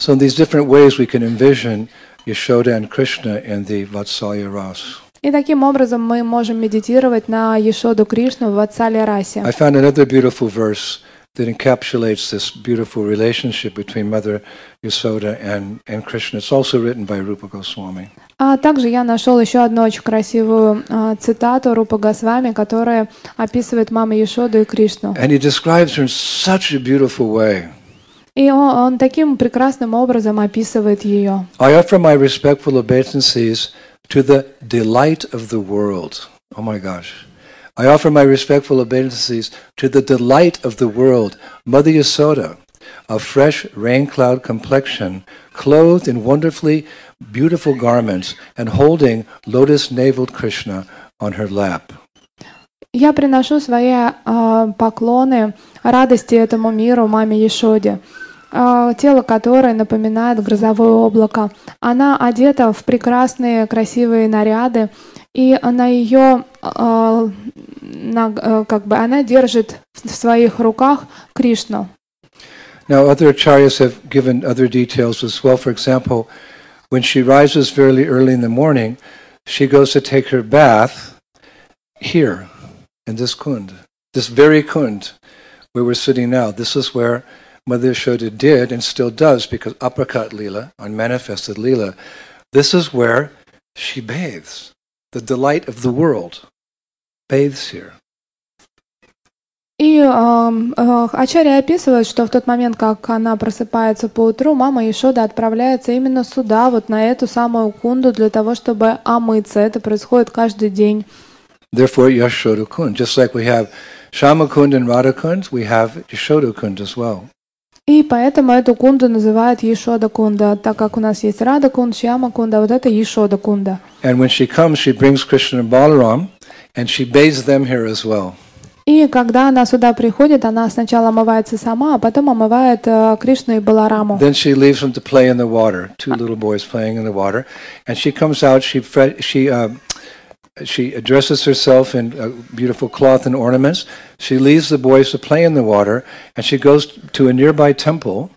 So in these different ways we can envision Yashoda and Krishna in the Vatsalya Ras. И таким образом мы можем медитировать на Ешоду Кришну в Ватсале расе. I found another beautiful verse that encapsulates this beautiful relationship between Mother Yasoda and, and Krishna. It's also written by Rupa Goswami. А также я нашел еще одну очень красивую а, цитату Рупа Госвами, которая описывает маму Ешоду и Кришну. And he describes her in such a beautiful way. И он, он таким прекрасным образом описывает ее. I offer my respectful obeisances to the delight of the world. Oh my gosh. I offer my respectful obeisances to the delight of the world, Mother Yasoda, of fresh rain cloud complexion, clothed in wonderfully beautiful garments, and holding lotus naveled Krishna on her lap. Я приношу свои а, поклоны радости этому миру, маме Ешоде, а, тело которой напоминает грозовое облако. Она одета в прекрасные красивые наряды, и на ее, а, на- э, как бы, она держит в своих руках Кришну. Now, other acharyas have given other details as well. For example, when she rises very early in the morning, she goes to take her bath here in this kund, this very kund where we're sitting now. This is where Mother Yashoda did and still does because uppercut lila, unmanifested lila, this is where she bathes. The delight of the world bathes here. И эм, э, Ачарья описывает, что в тот момент, как она просыпается по утру, мама Ишода отправляется именно сюда, вот на эту самую кунду, для того, чтобы омыться. Это происходит каждый день. Therefore, Yashoda Kund. Just like we have Shama Kund and Radha Kund, we have Yashoda Kund as well. И поэтому эту кунду называют Ешода кунда, так как у нас есть Рада кунд, Шьяма кунда, вот это Ешода кунда. And when she comes, she brings Krishna and Balaram and she bathes them here as well. И когда она сюда приходит, она сначала омывается сама, а потом омывает э, Кришну и Балараму. Then she leaves them to play in the water. Two little boys playing in the water, and she comes out. She she uh, she dresses herself in uh, beautiful cloth and ornaments. She leaves the boys to play in the water, and she goes to a nearby temple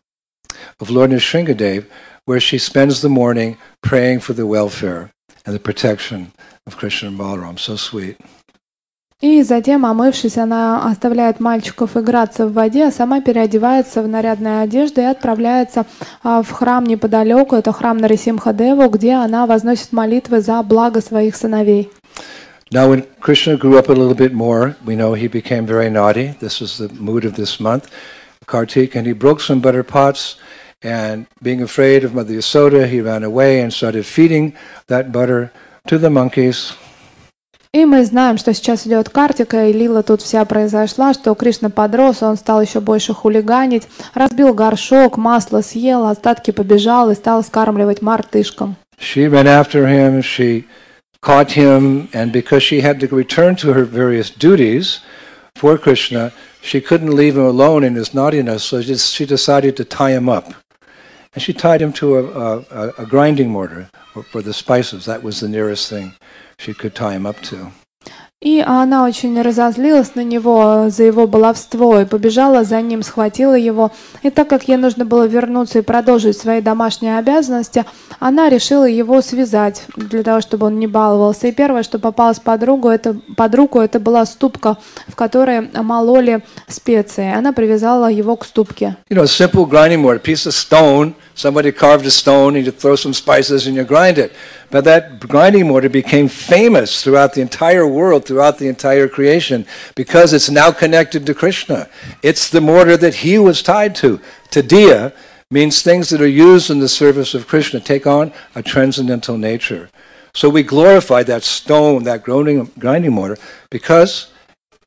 of Lord Nrsingadev, where she spends the morning praying for the welfare and the protection of Krishna and Balaram. So sweet. И затем, омывшись, она оставляет мальчиков играться в воде, а сама переодевается в нарядные одежды и отправляется а, в храм неподалеку, это храм Нарисимхадеву, где она возносит молитвы за благо своих сыновей. Now, when Krishna grew up a little bit more, we know he became very naughty. This is the mood of this month, Kartik, and he broke some butter pots. And being afraid of Mother Yasoda, he ran away and started feeding that butter to the monkeys. И мы знаем, что сейчас идет картика, и Лила тут вся произошла, что Кришна подрос, он стал еще больше хулиганить, разбил горшок, масло съел, остатки побежал и стал скармливать мартышкам. She ran after him, she caught him, and because she had to return to her various duties for Krishna, she couldn't leave him alone in his naughtiness, so she decided to tie him up. And she tied him to a, a, a grinding mortar for the spices. That was the nearest thing she could tie him up to. И она очень разозлилась на него за его баловство и побежала за ним, схватила его. И так как ей нужно было вернуться и продолжить свои домашние обязанности, она решила его связать для того, чтобы он не баловался. И первое, что попалось под руку, это, под руку, это была ступка, в которой мололи специи. Она привязала его к ступке. You know, simple grinding mortar, piece of stone. Somebody carved a stone, and you throw some spices and you grind it. But that grinding mortar became famous throughout the entire world, throughout the entire creation, because it's now connected to Krishna. It's the mortar that he was tied to. Tadiya means things that are used in the service of Krishna take on a transcendental nature. So we glorify that stone, that grinding, grinding mortar, because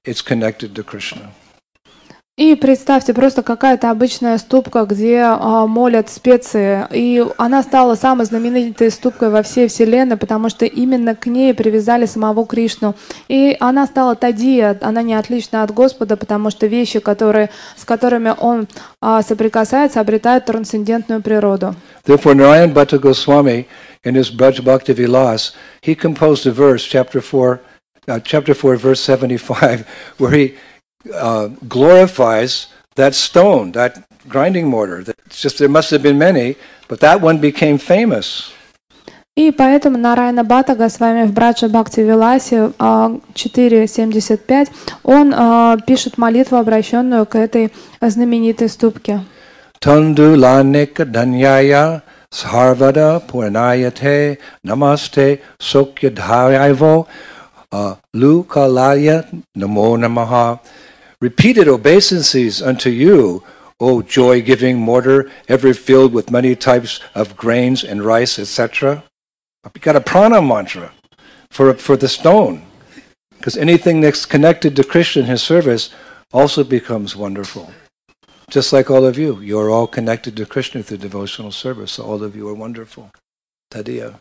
it's connected to Krishna. И представьте, просто какая-то обычная ступка, где а, молят специи. И она стала самой знаменитой ступкой во всей Вселенной, потому что именно к ней привязали самого Кришну. И она стала Тадия, она не отлична от Господа, потому что вещи, которые, с которыми он а, соприкасается, обретают трансцендентную природу. Therefore, Narayan Bhatta Goswami, in his Braj Bhakti Vilas, he composed a verse, chapter 4, uh, chapter 4, verse 75, where he uh, glorifies that stone, that grinding mortar. It's just there must have been many, but that one became famous. И поэтому Нарайна Батага с вами в Браджа Бхакти Виласе 4.75 он а, пишет молитву, обращенную к этой знаменитой ступке. Tandu lanika danyaya sarvada purnayate namaste sokya dhayavo uh, lukalaya namo namaha. Repeated obeisances unto you, O joy-giving mortar, ever filled with many types of grains and rice, etc. We got a prana mantra for, for the stone. Because anything that's connected to Krishna and his service also becomes wonderful. Just like all of you. You're all connected to Krishna through devotional service. So all of you are wonderful. Tadiya.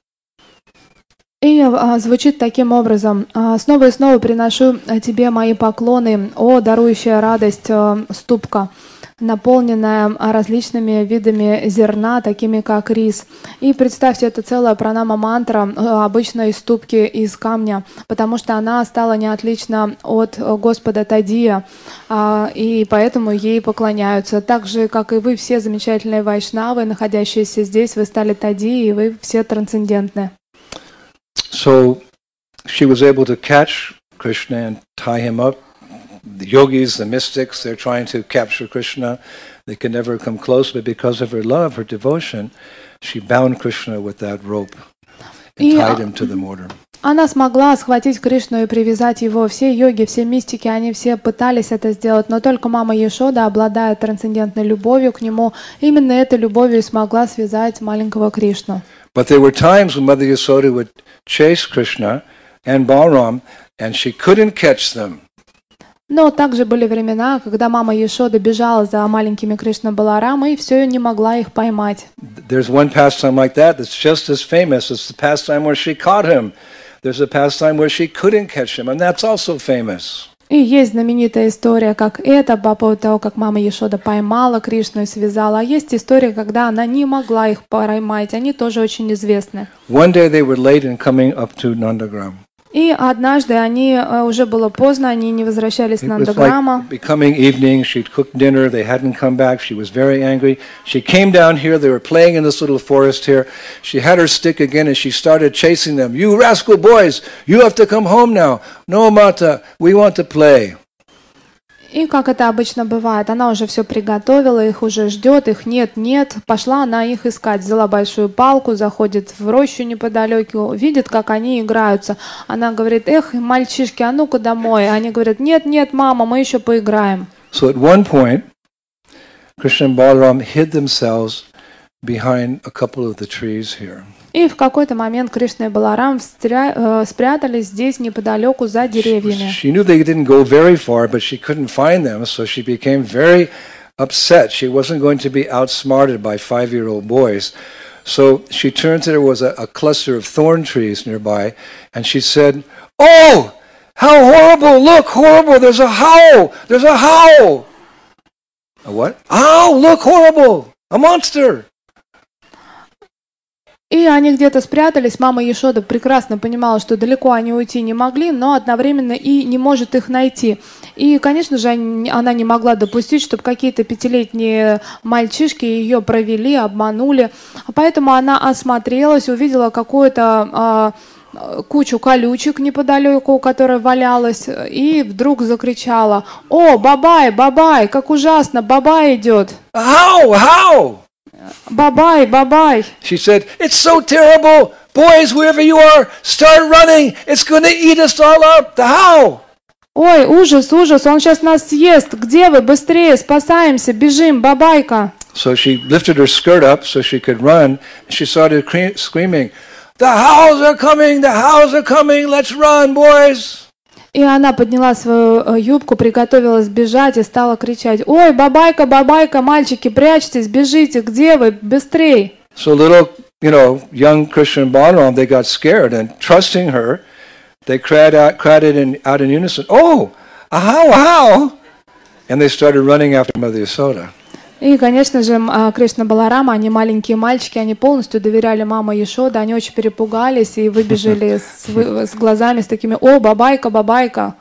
И а, звучит таким образом. «А, «Снова и снова приношу тебе мои поклоны, о дарующая радость а, ступка, наполненная различными видами зерна, такими как рис. И представьте, это целая пранама-мантра, обычной ступки из камня, потому что она стала не отлична от Господа Тадия, и поэтому ей поклоняются. Так же, как и вы все замечательные вайшнавы, находящиеся здесь, вы стали Тади, и вы все трансцендентны. So she was able to catch Krishna and tie him up. The yogis, the mystics, they're trying to capture Krishna. They can never come close, but because of her love, her devotion, she bound Krishna with that rope and tied him to the mortar. Она смогла схватить Кришну и привязать его. Все йоги, все мистики, они все пытались это сделать, но только мама Ешода, обладая трансцендентной любовью к нему, именно этой любовью смогла связать маленького Кришну. But there were times when Mother Yasoda would chase Krishna and Balram, and she couldn't catch them. Но также были времена, когда мама Ешода бежала за маленькими Кришна Баларам и все не могла их поймать. There's one pastime like that that's just as famous as the pastime where she caught him. there's a pastime where she couldn't catch him, and that's also famous. И есть знаменитая история, как это, по поводу того, как мама Ешода поймала Кришну и связала. А есть история, когда она не могла их поймать. Они тоже очень известны. One day they were late in coming up to Nandagram. И однажды они, э, уже было поздно, они не возвращались It на was Нандаграма. like becoming evening. She'd cooked dinner. They hadn't come back. She was very angry. She came down here. They were playing in this little forest here. She had her stick again and she started chasing them. You rascal boys, you have to come home now. No, Mata, we want to play. И как это обычно бывает, она уже все приготовила, их уже ждет, их нет, нет. Пошла она их искать, взяла большую палку, заходит в рощу неподалеку, видит, как они играются. Она говорит, эх, мальчишки, а ну-ка домой. Они говорят, нет, нет, мама, мы еще поиграем. So at one point, Krishna and Balaram hid themselves behind a couple of the trees here. И в какой-то момент Кришна и Баларам встря- э, спрятались здесь неподалеку за деревьями. She knew they didn't go very far, but she couldn't find them, so she became very upset. She wasn't going to be outsmarted by five year old boys. So she turned to there was a, a cluster of thorn trees nearby, and she said, Oh, how horrible! Look, horrible! There's a howl! There's a howl! A what? Ow! Look, horrible! A monster! И они где-то спрятались. Мама Ешода прекрасно понимала, что далеко они уйти не могли, но одновременно и не может их найти. И, конечно же, она не могла допустить, чтобы какие-то пятилетние мальчишки ее провели, обманули. Поэтому она осмотрелась, увидела какую-то а, кучу колючек неподалеку, которая валялась, и вдруг закричала, «О, Бабай, Бабай, как ужасно, Бабай идет! How? How? Бабай, Бабай!» She said, It's so terrible. Boys, wherever you are, start running. It's going to eat us all up. The how? Ой, ужас, ужас, он сейчас нас съест. Где вы? Быстрее, спасаемся, бежим, бабайка. So she lifted her skirt up so she could run. She started cre- screaming, The howls are coming. The howls are coming. Let's run, boys. И она подняла свою э, юбку, приготовилась бежать и стала кричать, ой, бабайка, бабайка, мальчики, прячьтесь, бежите, где вы, быстрей. So little, you know, young Christian Balaram, they got scared and trusting her, they cried out, cried it in, out in unison, Oh, a how, a how? And they started running after Mother Yasoda. И, конечно же, м, а, Кришна Баларама, они маленькие мальчики, они полностью доверяли мама Ешода, они очень перепугались и выбежали с, вы- с глазами с такими, о, бабайка, бабайка.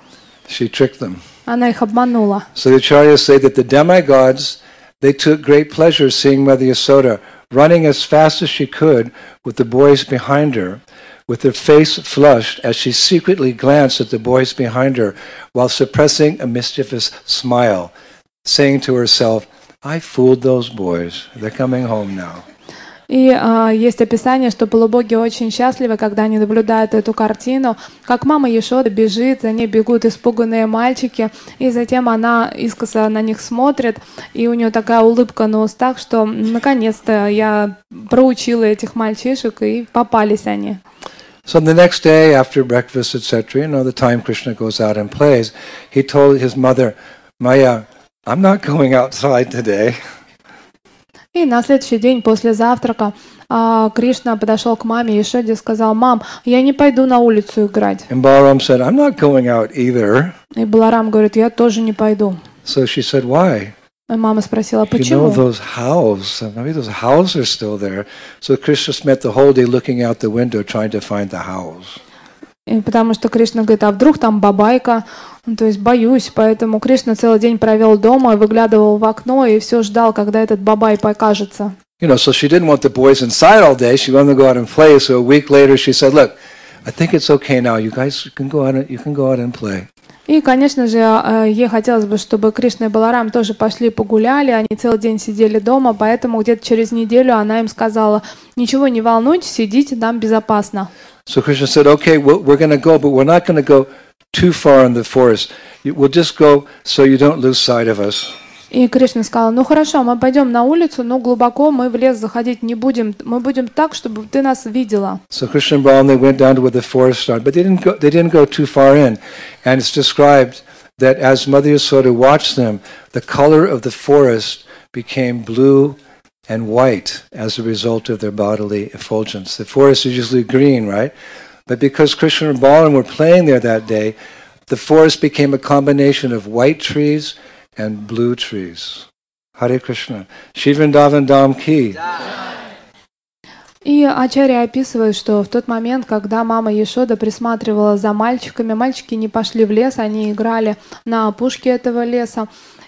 She tricked them. Она их обманула. So the acharyas say that the demigods, they took great pleasure seeing Mother Yasoda running as fast as she could with the boys behind her, with her face flushed as she secretly glanced at the boys behind her while suppressing a mischievous smile, saying to herself, I fooled those boys. They're coming home now. И а, есть описание, что полубоги очень счастливы, когда они наблюдают эту картину, как мама Ешода бежит, за ней бегут испуганные мальчики, и затем она искоса на них смотрит, и у нее такая улыбка на устах, что наконец-то я проучила этих мальчишек, и попались они. So the next day, after breakfast, etc., you know, the time Krishna goes out and plays, he told his mother, Maya, I'm not going outside today. И на следующий день после завтрака а, Кришна подошел к маме и сказал, «Мам, я не пойду на улицу играть». And Balaram said, I'm not going out either. И Баларам говорит, «Я тоже не пойду». So she said, Why? И мама спросила, You know «Почему?» those howls. Maybe those howls are still there. So Krishna spent the whole day looking out the window trying to find the howls. И потому что Кришна говорит, а вдруг там бабайка? Ну, то есть боюсь, поэтому Кришна целый день провел дома выглядывал в окно и все ждал, когда этот бабай покажется. You know, so she didn't want the boys inside all day. She wanted to go out and play. So a week later, she said, "Look, I think it's okay now. You guys can go out. And, you can go out and play." И, конечно же, э, ей хотелось бы, чтобы Кришна и Баларам тоже пошли погуляли, они целый день сидели дома, поэтому где-то через неделю она им сказала, ничего не волнуйтесь, сидите, там безопасно. So Krishna said, "Okay, we're going to go, but we're not going to go too far in the forest. You- We'll just go so you don't lose sight of us." И Кришна сказала, ну хорошо, мы пойдем на улицу, но глубоко мы в лес заходить не будем, мы будем так, чтобы ты нас видела. So Krishna and Balaram they went down to where the forest started, but they didn't go. They didn't go too far in, and it's described that as Mother Yasoda watched them, the color of the forest became blue and white as a result of their bodily effulgence. The forest is usually green, right? But because Krishna and Balaram were playing there that day, the forest became a combination of white trees and blue trees. Hare Krishna. Shivrindavan Dham Ki. И Ачарья описывает, что в тот момент, когда мама Ешода присматривала за мальчиками, мальчики не пошли в лес, они играли на опушке этого леса.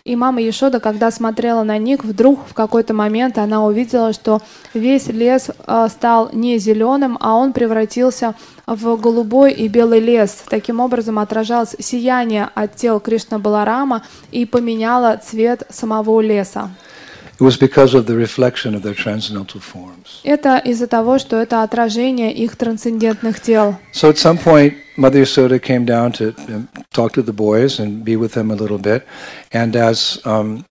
И мама Ешода, когда смотрела на них, вдруг в какой-то момент она увидела, что весь лес а, стал не зеленым, а он превратился в голубой и белый лес. Таким образом отражалось сияние от тел Кришна Баларама и поменяло цвет самого леса. It was because of the reflection of their transcendental forms. Это из-за того, что это отражение их трансцендентных тел. So at some point, Mother Yasoda came down to um, talk to the boys and be with them a little bit. And as um,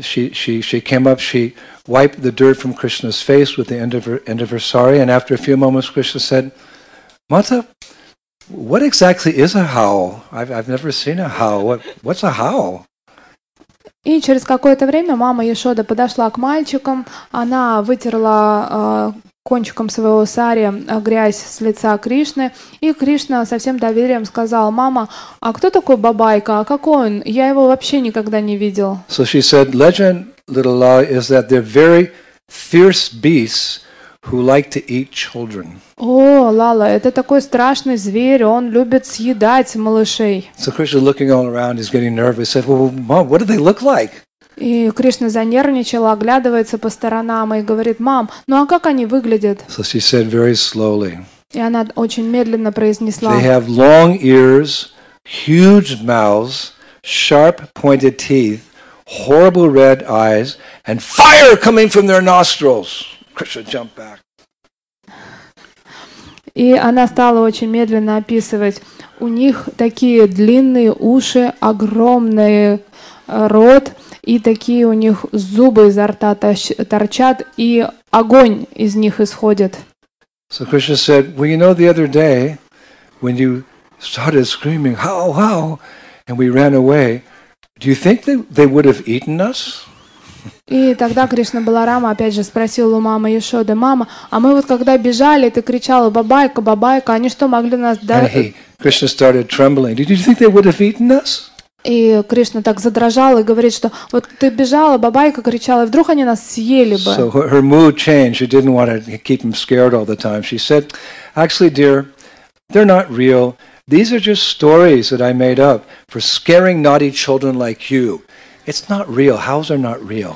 she, she, she came up, she wiped the dirt from Krishna's face with the end of her, end of her sari. And after a few moments, Krishna said, Mata, what exactly is a howl? I've, I've never seen a howl. What, what's a howl? И через какое-то время мама Ешода подошла к мальчикам, она вытерла э, кончиком своего сари э, грязь с лица Кришны, и Кришна со всем доверием сказал, мама, а кто такой Бабайка, а какой он? Я его вообще никогда не видел. So she said, legend, little Lala, is that they're very fierce beasts who like to eat children. О, Лала, это такой страшный зверь, он любит съедать малышей. So Krishna looking all around, he's getting nervous. Said, well, mom, what do they look like? И Кришна занервничал, оглядывается по сторонам и говорит, мам, ну а как они выглядят? So she said very slowly, И она очень медленно произнесла, they have long ears, huge mouths, sharp pointed teeth, horrible red eyes, and fire coming from their nostrils. Krishna jumped back. И она стала очень медленно описывать. У них такие длинные уши, огромный э, рот, и такие у них зубы изо рта тощ- торчат, и огонь из них исходит. So Krishna said, well, you know, the other day when you started screaming, how, how, and we ran away, do you think that they would have eaten us? И тогда Кришна Баларама опять же спросил у мамы Ешоды, мама, а мы вот когда бежали, ты кричала бабайка, бабайка, они что могли нас... And Да... he, Krishna started trembling. Did you think they would have eaten us? И Кришна так задрожал и говорит, что вот ты бежала, бабайка кричала, и вдруг они нас съели бы. So her, her mood changed. She didn't want to keep him scared all the time. She said, Actually, dear, they're not real. These are just stories that I made up for scaring naughty children like you. It's not real. Hows are not real.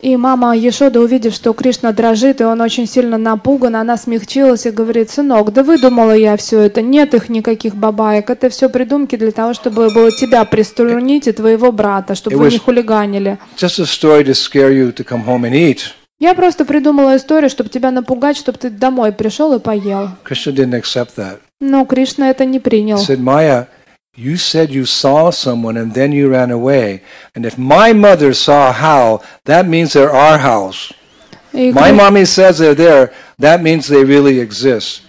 И мама Ешода, увидев, что Кришна дрожит, и он очень сильно напуган, она смягчилась и говорит, сынок, да выдумала я все это, нет их никаких бабаек, это все придумки для того, чтобы было тебя приструнить и твоего брата, чтобы вы не хулиганили. Я просто придумала историю, чтобы тебя напугать, чтобы ты домой пришел и поел. Krishna didn't accept that. Но Кришна это не принял. said, Maya, you said you saw someone and then you ran away. And if my mother saw a howl, that means there are howls. И, My Кри- mommy says they're there, that means they really exist.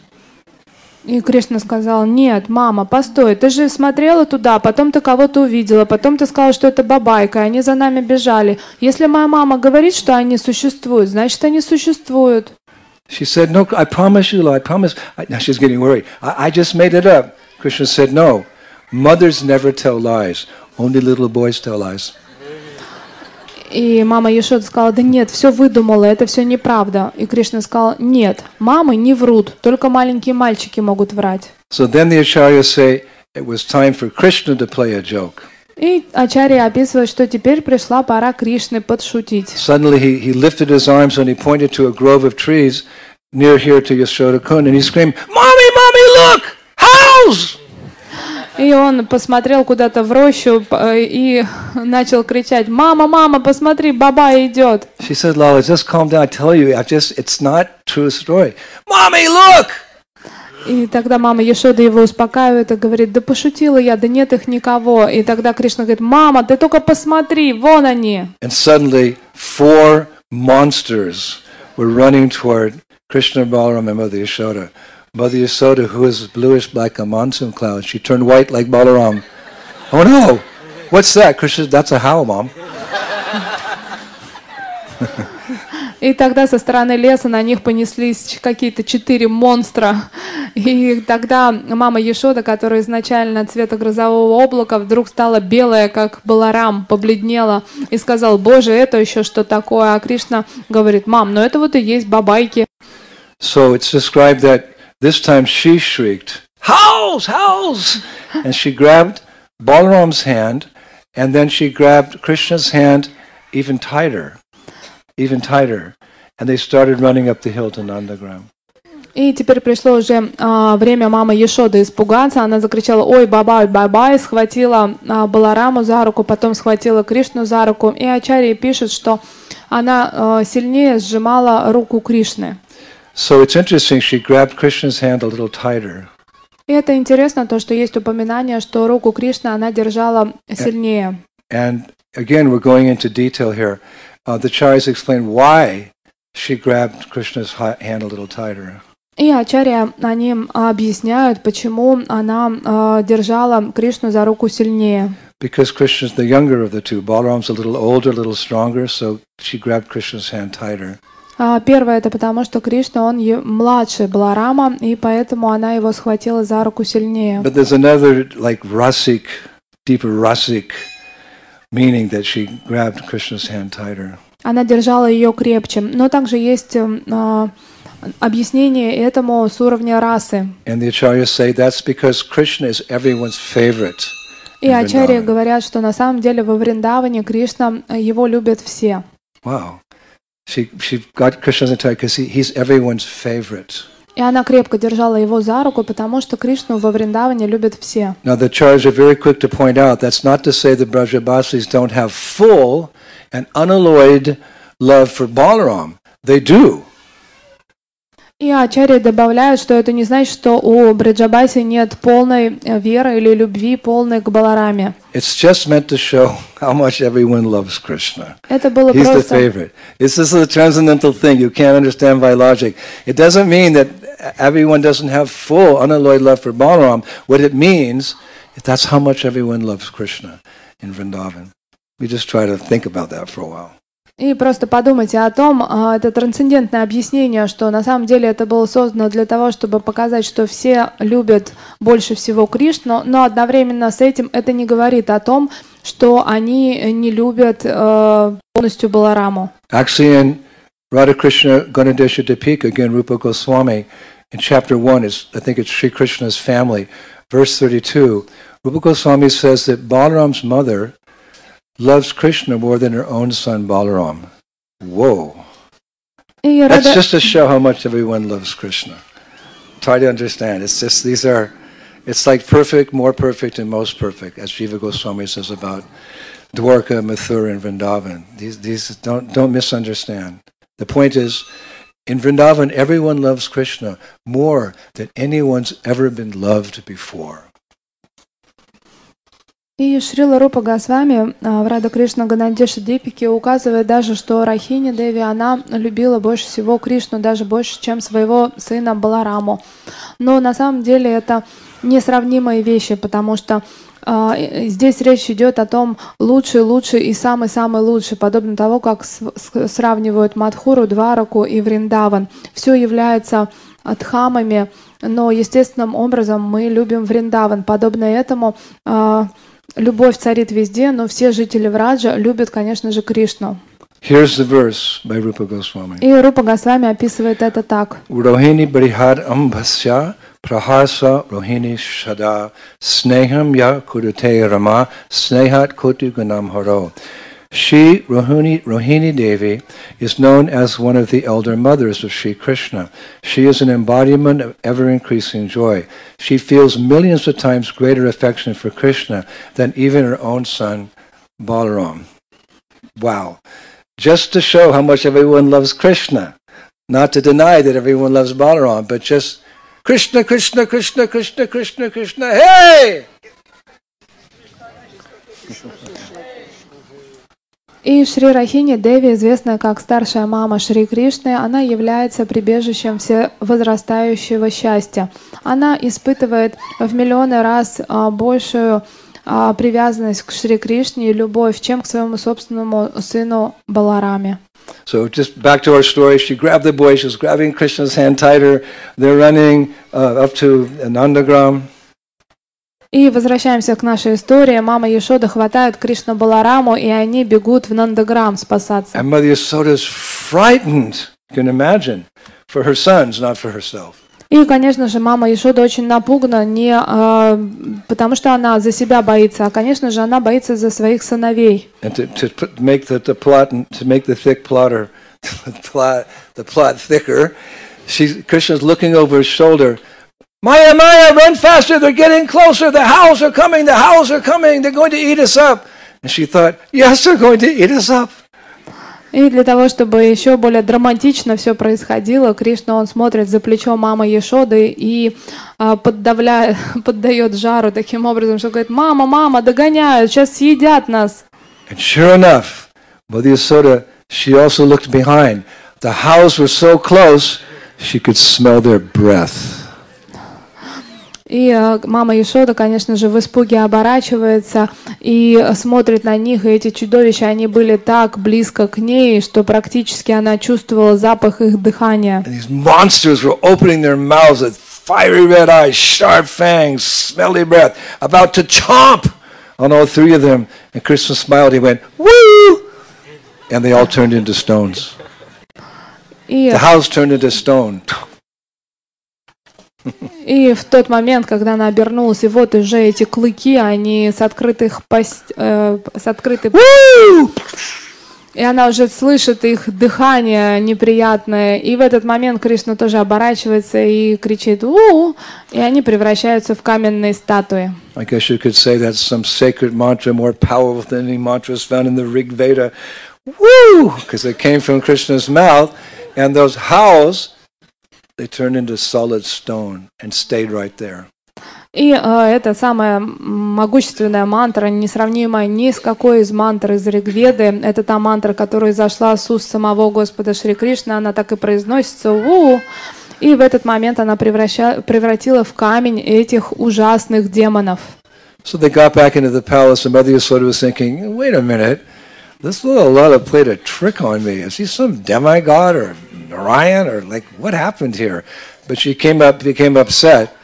и Кришна сказал, нет, мама, постой, ты же смотрела туда, потом ты кого-то увидела, потом ты сказала, что это бабайка, и они за нами бежали. Если моя мама говорит, что они существуют, значит, они существуют. She said, No, I promise you, Lord, I promise. I, now she's getting worried. I, I just made it up. Krishna said, No, mothers never tell lies. Only little boys tell lies. И мама Ешода сказала, да нет, все выдумала, это все неправда. И Кришна сказал, нет, мамы не врут, только маленькие мальчики могут врать. So then the acharyas say it was time for Krishna to play a joke. И Ачарья описывает, что теперь пришла пора Кришны подшутить. Suddenly he, he lifted his arms and he pointed to a grove of trees near here to Yashoda Kun and he screamed, Mommy, Mommy, look! House! И он посмотрел куда-то в рощу и начал кричать, «Мама, мама, посмотри, баба идет!» She said, Lala, just calm down. I tell you, I just, it's not true story. Mommy, look! И тогда мама Ешода его успокаивает и говорит, «Да пошутила я, да нет их никого!» И тогда Кришна говорит, «Мама, ты только посмотри, вон они!» And suddenly, four monsters were running toward Krishna, Balaram, and Mother Yashoda. Mother Yashoda, who is bluish like a monsoon cloud, she turned white like Balaram. Oh no! What's that? Krishna, that's a howl, Mom. И тогда со стороны леса на них понеслись какие-то четыре монстра. И тогда мама Ешода, которая изначально цвета грозового облака, вдруг стала белая, как баларам, побледнела и сказал, боже, это еще что такое? А Кришна говорит, мам, ну это вот и есть бабайки. So it's described that this time she shrieked, House, house! And she grabbed Balaram's hand, and then she grabbed Krishna's hand even tighter, even tighter. And they started running up the hill to Nandagram. И теперь пришло уже а, время мамы Ешоды испугаться. Она закричала «Ой, бабай, бабай!» Схватила а, Балараму за руку, потом схватила Кришну за руку. И Ачарья пишет, что она а, сильнее сжимала руку Кришны. So it's interesting, she grabbed Krishna's hand a little tighter. И это интересно, то, что есть упоминание, что руку Кришны она держала сильнее. And again, we're going into detail here. Uh, the Charyas explain why she grabbed Krishna's hi- hand a little tighter. И Ачарья, они объясняют, почему она а, держала Кришну за руку сильнее. Because Krishna's the younger of the two. Balaram's a little older, a little stronger, so she grabbed Krishna's hand tighter. А, Первое это потому, что Кришна, он младше Баларама, и поэтому она его схватила за руку сильнее. But there's another, like, rasic, deeper rasic meaning that she grabbed Krishna's hand tighter. Она держала ее крепче. Но также есть а, объяснение этому с уровня расы. And the acharyas say that's because Krishna is everyone's favorite. И ачарьи говорят, что на самом деле во Вриндаване Кришна, э, его любят все. Wow. She, she got Krishna's hand tight because he, he's everyone's favorite. И она крепко держала его за руку, потому что Кришну во Вриндаване любят все. Now, the Acharyas are very quick to point out that's not to say that Brajabasis don't have full and unalloyed love for Balaram. They do. И ачарьи добавляют, что это не значит, что у Бриджабаси нет полной э, веры или любви, полной к Балараме. It's just meant to show how much everyone loves Krishna. Это было He's the просто... favorite. It's this is a transcendental thing you can't understand by logic. It doesn't mean that everyone doesn't have full unalloyed love for Balaram. What it means is that's how much everyone loves Krishna in Vrindavan. We just try to think about that for a while. И просто подумайте о том, а, это трансцендентное объяснение, что на самом деле это было создано для того, чтобы показать, что все любят больше всего Кришну, но одновременно с этим это не говорит о том, что они не любят э, полностью Балараму. Actually, Radha Krishna Ganadesha Dipika, again, Rupa Goswami, in chapter 1, is, I think it's Sri Krishna's family, verse 32, Rupa Goswami says that Balaram's mother loves Krishna more than her own son Balaram. Whoa. That's just to show how much everyone loves Krishna. Try to understand. It's just these are, it's like perfect, more perfect, and most perfect, as Jiva Goswami says about Dwarka, Mathura, and Vrindavan. These, these don't, don't misunderstand. The point is, in Vrindavan, everyone loves Krishna more than anyone's ever been loved before. И Шрила Рупа Госвами а, в Рада Кришна Ганадеша Дипике указывает даже, что Рахини Деви, она любила больше всего Кришну, даже больше, чем своего сына Балараму. Но на самом деле это несравнимые вещи, потому что а, здесь речь идет о том лучший, лучший и самый-самый лучший, подобно того, как сравнивают Мадхуру, Двараку и Вриндаван. Все является дхамами, но естественным образом мы любим Вриндаван. Подобно этому а, любовь царит везде, но все жители Враджа любят, конечно же, Кришну. Here's the verse by Rupa Goswami. И Рупа Госвами описывает это так. Rohini Brihad Ambasya Prahasa Rohini Shada Sneham Ya Kudute Rama Snehat Kotu Gunam Haro. She, Rohini, Rohini Devi, is known as one of the elder mothers of Sri Krishna. She is an embodiment of ever increasing joy. She feels millions of times greater affection for Krishna than even her own son, Balaram. Wow. Just to show how much everyone loves Krishna not to deny that everyone loves Balaram, but just Krishna, Krishna, Krishna, Krishna, Krishna, Krishna, hey! И Шри Рахини Деви, известная как старшая мама Шри Кришны, она является прибежищем все возрастающего счастья. Она испытывает в миллионы раз а, большую а, привязанность к Шри Кришне и любовь, чем к своему собственному сыну Балараме. So just back to our story, she grabbed the boy, she was grabbing Krishna's hand tighter. They're running uh, up to Nandagram. И возвращаемся к нашей истории. Мама Ешода хватает Кришну Балараму, и они бегут в Нандаграм спасаться. And Mother Yasoda is frightened, you can imagine, for her sons, not for herself. И, конечно же, мама Ешода очень напугана не а, потому, что она за себя боится, а, конечно же, она боится за своих сыновей. And to, to put, make the, the plot, to make the thick plotter, the plot, the plot thicker, she, Krishna's looking over his shoulder. Maya, Maya, run faster! They're getting closer. The howls are coming. The howls are coming. They're going to eat us up. And she thought, yes, they're going to eat us up. И для того, чтобы еще более драматично все происходило, Кришна, он смотрит за плечо мамы Ешоды и а, поддавля... поддает жару таким образом, что говорит, мама, мама, догоняют, сейчас съедят нас. And sure enough, Mother Yasoda, she also looked behind. The howls were so close, she could smell their breath. И э, мама Ешода, конечно же, в испуге оборачивается и смотрит на них, и эти чудовища, они были так близко к ней, что практически она чувствовала запах их дыхания. Fiery red eyes, sharp fangs, smelly breath, about to chomp on all three of them. And Krishna smiled. He went, woo! And they all turned into stones. The house turned into stone. И в тот момент, когда она обернулась, и вот уже эти клыки, они с открытых пасть, э, с открытой! И она уже слышит их дыхание неприятное. И в этот момент Кришна тоже оборачивается и кричит у и они превращаются в каменные статуи. I guess you could say that's some sacred mantra more powerful than any mantras found in the Rig Veda. Woo! Because it came from Krishna's mouth, and those howls, they turned into solid stone and stayed right there. И э, это самая могущественная мантра, несравнимая ни с какой из мантр из Ригведы. Это та мантра, которая зашла с уст самого Господа Шри Кришны. Она так и произносится у И в этот момент она превраща- превратила в камень этих ужасных демонов. So they got back into the palace, and Mother Yasoda was thinking, wait a minute, this little Lala played a trick on me. Is he some demigod or Narayan or like what happened here? But she came up, became upset.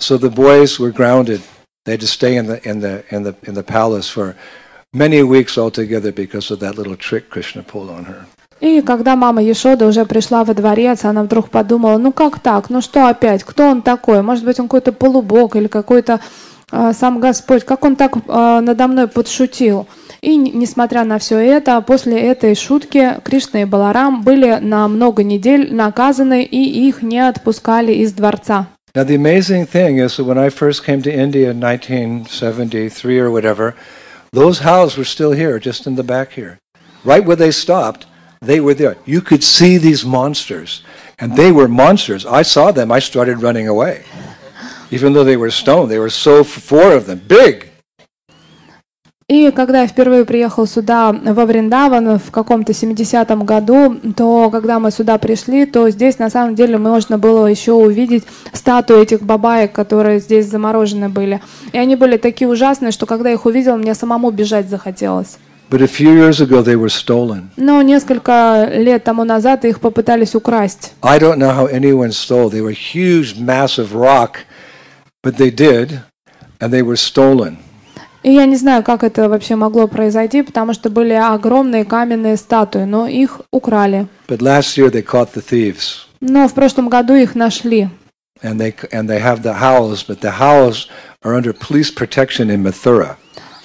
So the boys were grounded. They had to stay in the in the in the in the palace for many weeks altogether because of that little trick Krishna pulled on her. И когда мама Ешода уже пришла во дворец, она вдруг подумала, ну как так, ну что опять, кто он такой? Может быть, он какой-то полубог или какой-то э, сам Господь, как он так э, надо мной подшутил? И несмотря на все это, после этой шутки Кришна и Баларам были на много недель наказаны, и их не отпускали из дворца. Now the amazing thing is that when I first came to India in 1973 or whatever, those houses were still here, just in the back here. Right where they stopped, they were there. You could see these monsters, and they were monsters. I saw them. I started running away. Even though they were stone, they were so four of them, big. И когда я впервые приехал сюда, во Вриндаван, в каком-то 70-м году, то когда мы сюда пришли, то здесь на самом деле можно было еще увидеть статуи этих бабаек, которые здесь заморожены были. И они были такие ужасные, что когда их увидел, мне самому бежать захотелось. But a few years ago, they were stolen. Но несколько лет тому назад их попытались украсть. I don't know how anyone stole. They were huge, massive rock, but they did, and they were stolen. И я не знаю, как это вообще могло произойти, потому что были огромные каменные статуи, но их украли. But last year, they caught the thieves. Но в прошлом году их нашли. and they and they have the howls, but the howls are under police protection in Mathura.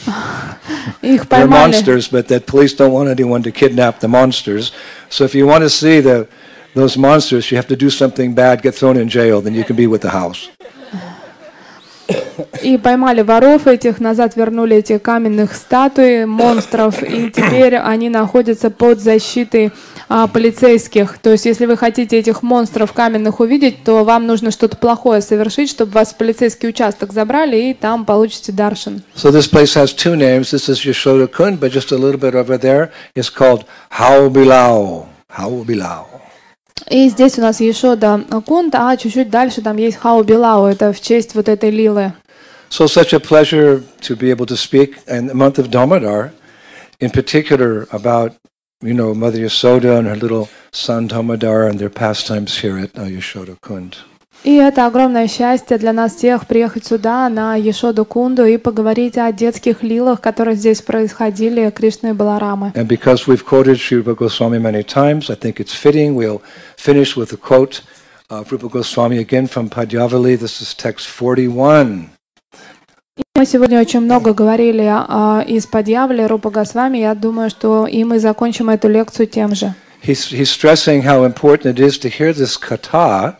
Их They're поймали. monsters, but that police don't want anyone to kidnap the monsters. So if you want to see the those monsters, you have to do something bad, get thrown in jail, then you can be with the house. И поймали воров этих, назад вернули эти каменных статуи, монстров, и теперь они находятся под защитой а, полицейских. То есть, если вы хотите этих монстров каменных увидеть, то вам нужно что-то плохое совершить, чтобы вас в полицейский участок забрали, и там получите даршин. So this place has two names. This is Yashoda Kund, but just a little bit over there is called Hao Bilao. И здесь у нас Ешода Кунт, а чуть-чуть дальше там есть Хау Билау, это в честь вот этой лилы. So such a pleasure to be able to speak in the month of Damodar, in particular about, you know, Mother Yasoda and her little son Damodar and their pastimes here at uh, Yashoda Kund. И это огромное счастье для нас всех приехать сюда, на Ешоду Кунду, и поговорить о детских лилах, которые здесь происходили, Кришны и Баларамы. And because we've quoted Sri Rupa Goswami many times, I think it's fitting we'll finish with a quote of Rupa Goswami again from Padyavali. This is text 41. Мы сегодня очень много говорили а, из Падьявли, Рупа Госвами. Я думаю, что и мы закончим эту лекцию тем же. He's, he's stressing how important it is to hear this kata,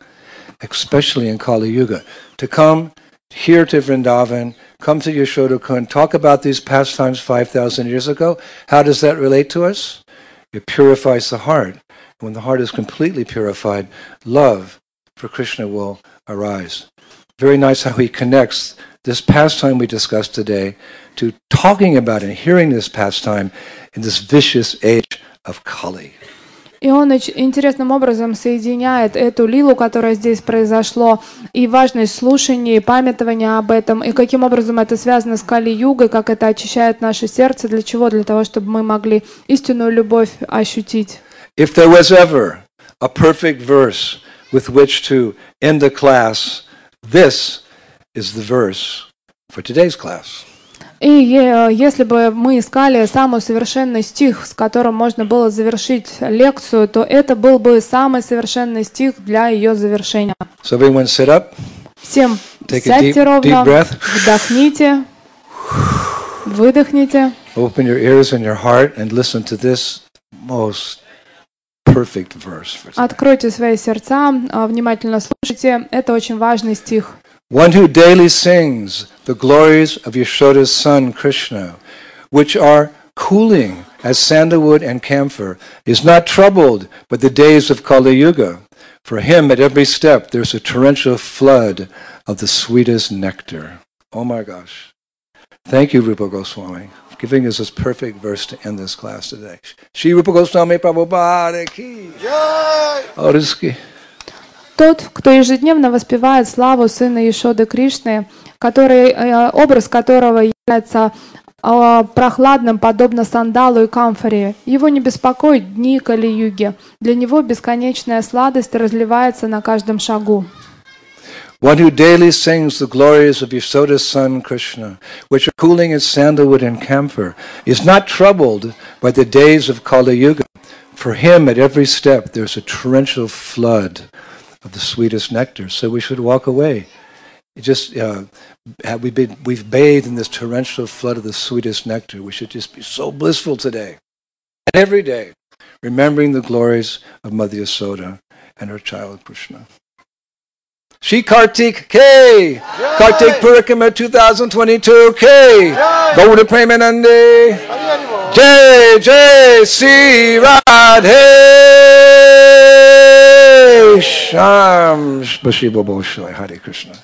especially in Kali Yuga, to come here to Vrindavan, come to Yashoda Kund, talk about these pastimes 5,000 years ago. How does that relate to us? It purifies the heart. When the heart is completely purified, love for Krishna will arise. Very nice how he connects this pastime we discussed today to talking about and hearing this pastime in this vicious age of Kali. И он интересным образом соединяет эту лилу, которая здесь произошло, и важность слушания, и памятования об этом, и каким образом это связано с Кали-югой, как это очищает наше сердце, для чего? Для того, чтобы мы могли истинную любовь ощутить. If there was ever a perfect verse with which to end the class, this is the verse for today's class. И если бы мы искали самый совершенный стих, с которым можно было завершить лекцию, то это был бы самый совершенный стих для ее завершения. So everyone sit up, Всем Take сядьте deep- ровно, deep вдохните, выдохните. open your ears and your heart, and listen to this most perfect verse. Откройте свои сердца, а, внимательно слушайте. Это очень важный стих. One who daily sings the glories of Yashoda's son Krishna, which are cooling as sandalwood and camphor, is not troubled by the days of Kali Yuga. For him, at every step, there's a torrential flood of the sweetest nectar. Oh my gosh. Thank you, Rupa Goswami, for giving us this perfect verse to end this class today. Shri Rupa Goswami Prabhupada ki. Rizki. Тот, кто ежедневно воспевает славу Сына Ишоды Кришны, который, э, образ которого является э, прохладным, подобно сандалу и камфоре, его не беспокоят дни Кали-юги. Для него бесконечная сладость разливается на каждом шагу. One who daily sings the glories of Yasoda's son Krishna, which are cooling as sandalwood and camphor, is not troubled by the days of Kali Yuga. For him, at every step, there's a torrential flood of the sweetest nectar. So we should walk away. It just uh, have we been, we've bathed in this torrential flood of the sweetest nectar. We should just be so blissful today and every day, remembering the glories of Mother Yasoda and her child Krishna. Shri Kartik K. Kartik Purikama 2022 K. To Premanande. Jai Jai Sri Radhe Sham Bashiva Boshai Hare Krishna.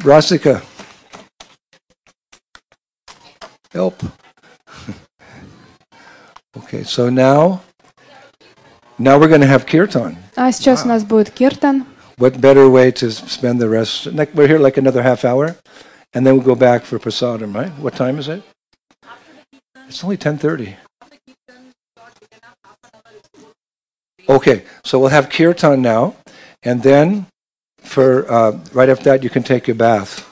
Rasika. Help. Okay, so now, now we're going to have kirtan. А сейчас у нас будет киртан. What better way to spend the rest? Like we're here like another half hour, and then we'll go back for prasadam, right? What time is it? It's only ten thirty. Okay, so we'll have kirtan now, and then for uh, right after that you can take your bath.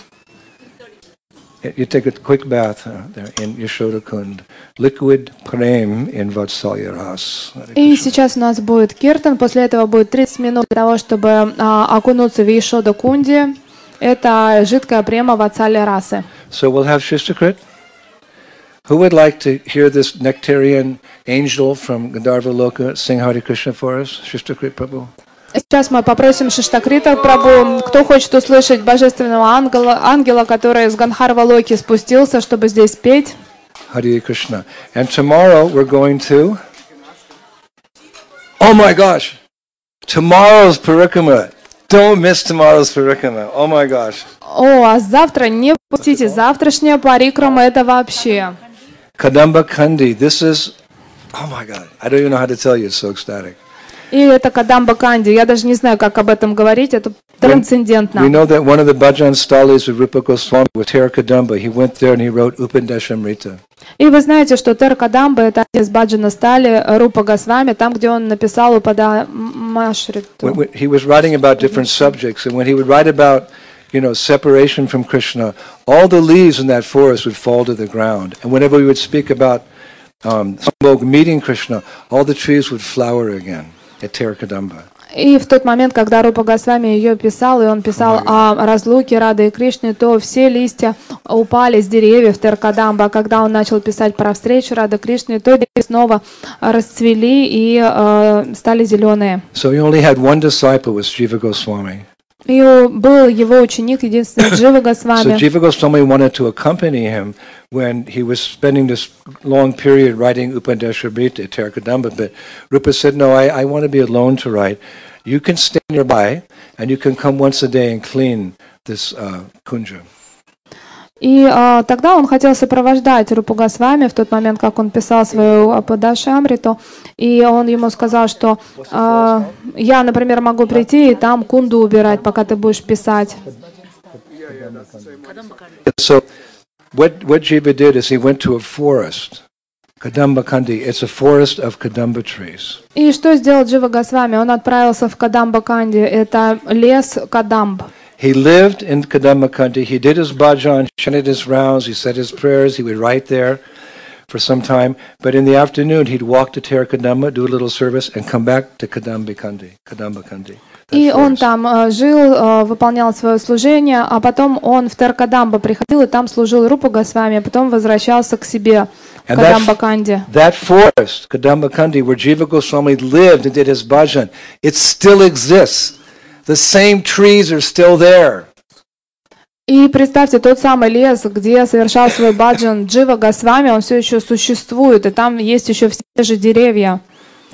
You take a quick bath uh, there in Yashoda Kund. Liquid prem in Vatsalya Ras. И сейчас у нас будет киртан, после этого будет 30 минут для того, чтобы а, окунуться в Ишода Кунди. Это жидкая према в Ацале расы. So we'll have Shishtakrit. Who would like to hear this nectarian angel from Gandharva Loka sing Hare Krishna for us? Shishtakrit Prabhu. Сейчас мы попросим Шиштакрита Прабу, кто хочет услышать божественного ангела, ангела, который с Ганхарва Локи спустился, чтобы здесь петь. Hare Krishna. And tomorrow we're going to. Oh my gosh! Tomorrow's Parikrama. Don't miss tomorrow's Parikrama. Oh my gosh. О, а завтра не пустите, завтрашняя парикрама это вообще. Kadamba Kandi. This is. Oh my God. I don't even know how to tell you. It's so ecstatic. И это Кадамба Канди. Я даже не знаю, как об этом говорить. Это We трансцендентно. know that one of the bhajan stalis of Rupa Goswami was Terakadamba. He went there and he wrote Upandashamrita. И вы знаете, что Тер Кадамба это один из Баджана Стали Рупа Госвами, там, где он написал Упада Машриту. When, when he was writing about different subjects, and when he would write about, you know, separation from Krishna, all the leaves in that forest would fall to the ground. And whenever we would speak about um, Sambhog meeting Krishna, all the trees would flower again at Terakadamba. И в тот момент, когда Рупа Госвами ее писал, и он писал о разлуке Рады и Кришны, то все листья упали с деревьев Теркадамба. А когда он начал писать про встречу Рады Кришны, то деревья снова расцвели и э, стали зеленые. So he only had one disciple was Jiva Goswami. И был его ученик, единственный Джива So Госвами. Jiva Goswami wanted to accompany him when he was spending this long period writing Upadeshabhita at Terakadamba, but Rupa said, no, I, I want to be alone to write. You can stay nearby, and you can come once a day and clean this uh, kunja. И а, тогда он хотел сопровождать Рупу Госвами в тот момент, как он писал свою Ападаши Амриту. И он ему сказал, что а, я, например, могу прийти и там кунду убирать, пока ты будешь писать. So what, what Jiva did is he went to a forest, Kadamba Kandi. It's a forest of Kadamba trees. И что сделал Джива Госвами? Он отправился в Кадамба-Канди. Это лес Кадамб. He lived in Kadamba Kandi. He did his bhajan, chanted his rounds, he said his prayers. He would write there for some time. But in the afternoon, he'd walk to Terakadamba, do a little service, and come back to Kadamba Kandi. Kadamba Kandi. that И он forest. там э, жил, э, выполнял свое служение, а потом он в Теркадамба приходил и там служил Рупа Госвами, а потом возвращался к себе в And that- Кадамба-Канди. That forest, Kadamba Kandi, where Jiva Goswami lived and did his bhajan, it still exists. The same trees are still there. И представьте, тот самый лес, где совершал свой баджан Джива Госвами, он все еще существует, и там есть еще все те же деревья.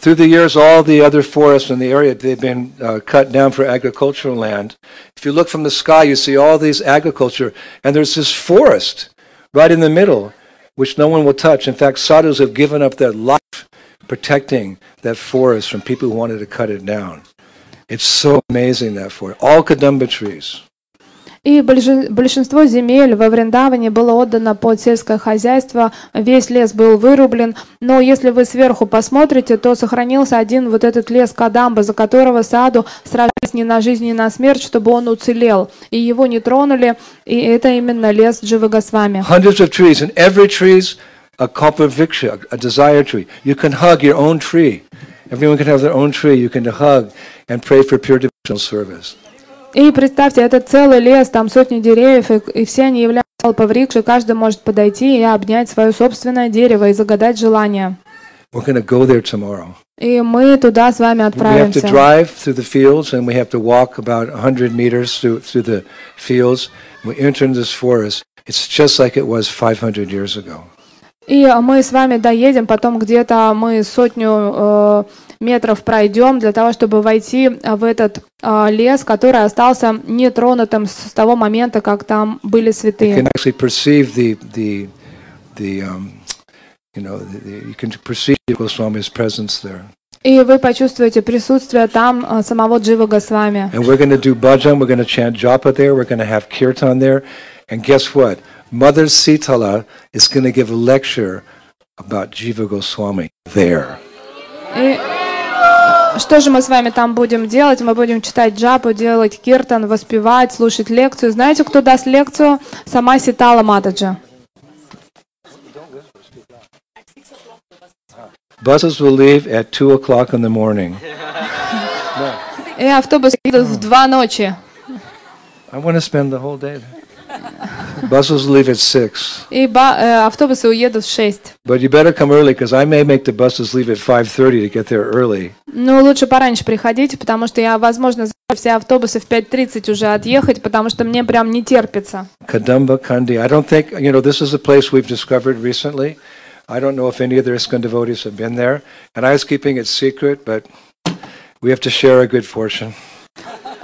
Through the years, all the other forests in the area, they've been uh, cut down for agricultural land. If you look from the sky, you see all these agriculture, and there's this forest right in the middle, which no one will touch. In fact, sadhus have given up their life protecting that forest from people who wanted to cut it down. It's so amazing, that. All Kadamba trees. И большинство земель во Вриндаване было отдано под сельское хозяйство, весь лес был вырублен, но если вы сверху посмотрите, то сохранился один вот этот лес Кадамба, за которого саду сражались не на жизнь, не на смерть, чтобы он уцелел, и его не тронули, и это именно лес Дживы Госвами. Hundreds of trees, and every tree's a desire tree. You can hug your own tree. Everyone can have their own tree. You can hug and pray for pure devotional service. И представьте, это целый лес, там сотни деревьев, и, и все они являются алпаврикшей, каждый может подойти и обнять свое собственное дерево и загадать желание. We're going to go there tomorrow. И мы туда с вами We have to отправимся. drive through the fields, and we have to walk about 100 meters through, through the fields. We enter into this forest. It's just like it was 500 years ago. И мы с вами доедем, потом где-то мы сотню э, метров пройдем для того, чтобы войти в этот э, лес, который остался нетронутым с того момента, как там были святые. um. И вы почувствуете присутствие там э, самого Джива Госвами. And we're going to do bhajan, we're going to chant japa there, we're going to have kirtan there. And guess what? Mother Sitala is going to give a lecture about Jiva Goswami there. И что же мы с вами там будем делать? Мы будем читать джапу, делать киртан, воспевать, слушать лекцию. Знаете, кто даст лекцию? Сама Ситала Матаджа. Buses will leave at 2 o'clock in the morning. И автобус едет в два ночи. I want to spend the whole day there. Buses will leave at 6. И ба- э, автобусы уедут в шесть. But you better come early because I may make the buses leave at 5.30 to get there early. Ну, лучше пораньше приходите, потому что я, возможно, заставлю все автобусы в 5.30 уже отъехать, потому что мне прям не терпится. Kadamba Kandi. I don't think, you know, this is a place we've discovered recently. I don't know if any other ISKCON devotees have been there. And I was keeping it secret, but we have to share our good fortune.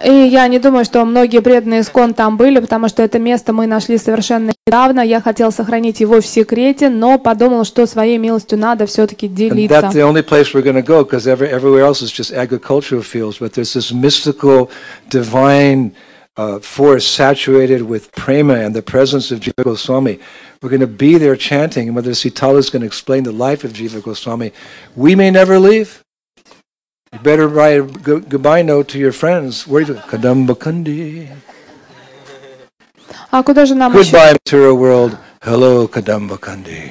И я не думаю, что многие преданные Искон там были, потому что это место мы нашли совершенно недавно. Я хотел сохранить его в секрете, но подумал, что своей милостью надо все-таки And делиться. that's the only place we're going to go because every, everywhere else is just agricultural fields. But there's this mystical, divine uh, force saturated with prema and the presence of Jiva Goswami. We're going to be there chanting, and whether Sitala is going to explain the life of Jiva Goswami, we may never leave. You better write a go- goodbye note to your friends. Where do you Kadamba Kundi. А куда же нам еще? Goodbye, material world. Hello, Kadamba Kundi.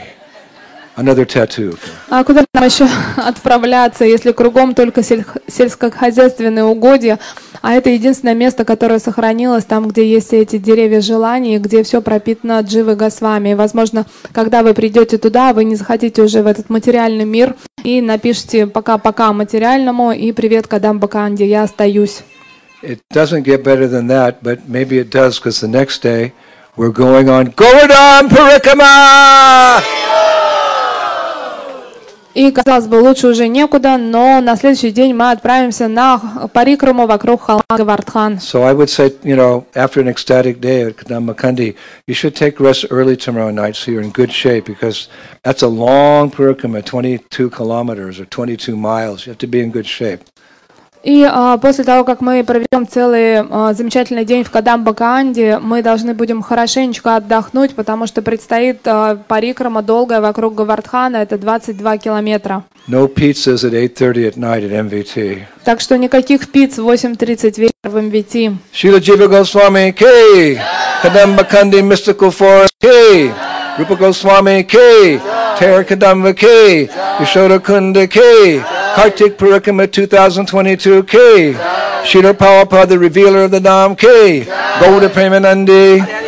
Another tattoo. А куда нам еще отправляться, если кругом только сельскохозяйственные угодья, а это единственное место, которое сохранилось, там, где есть эти деревья желаний, где все пропитано дживой Госвами. И, возможно, когда вы придете туда, вы не захотите уже в этот материальный мир и напишите «пока-пока материальному» и «привет, Кадам Баканди, я остаюсь». It doesn't get better than that, but maybe it does because the next day we're going on Govardhan Parikama! И, казалось бы, лучше уже некуда, но на следующий день мы отправимся на парикраму вокруг холма Гавардхан. So I would say, you know, after an ecstatic day at Kadamakandi, you should take rest early tomorrow night so you're in good shape because that's a long parikama, 22 kilometers or 22 miles. You have to be in good shape. И а, после того, как мы проведем целый а, замечательный день в Кадамбаканде, мы должны будем хорошенечко отдохнуть, потому что предстоит а, парикрама долгая вокруг Гавардхана, это 22 километра. No pizzas at 8.30 at night at MVT. Так что никаких пиц в 8.30 вечера в МВТ. Srila Jiva Goswami K. Kadambakandi Mystical Forest K. Rupa Goswami K. Tara Kadamba K. Yashoda Kunda K. Kartik Parikama 2022 K. Srila Prabhupada, the revealer of the Nam K. Gauda Premanandi.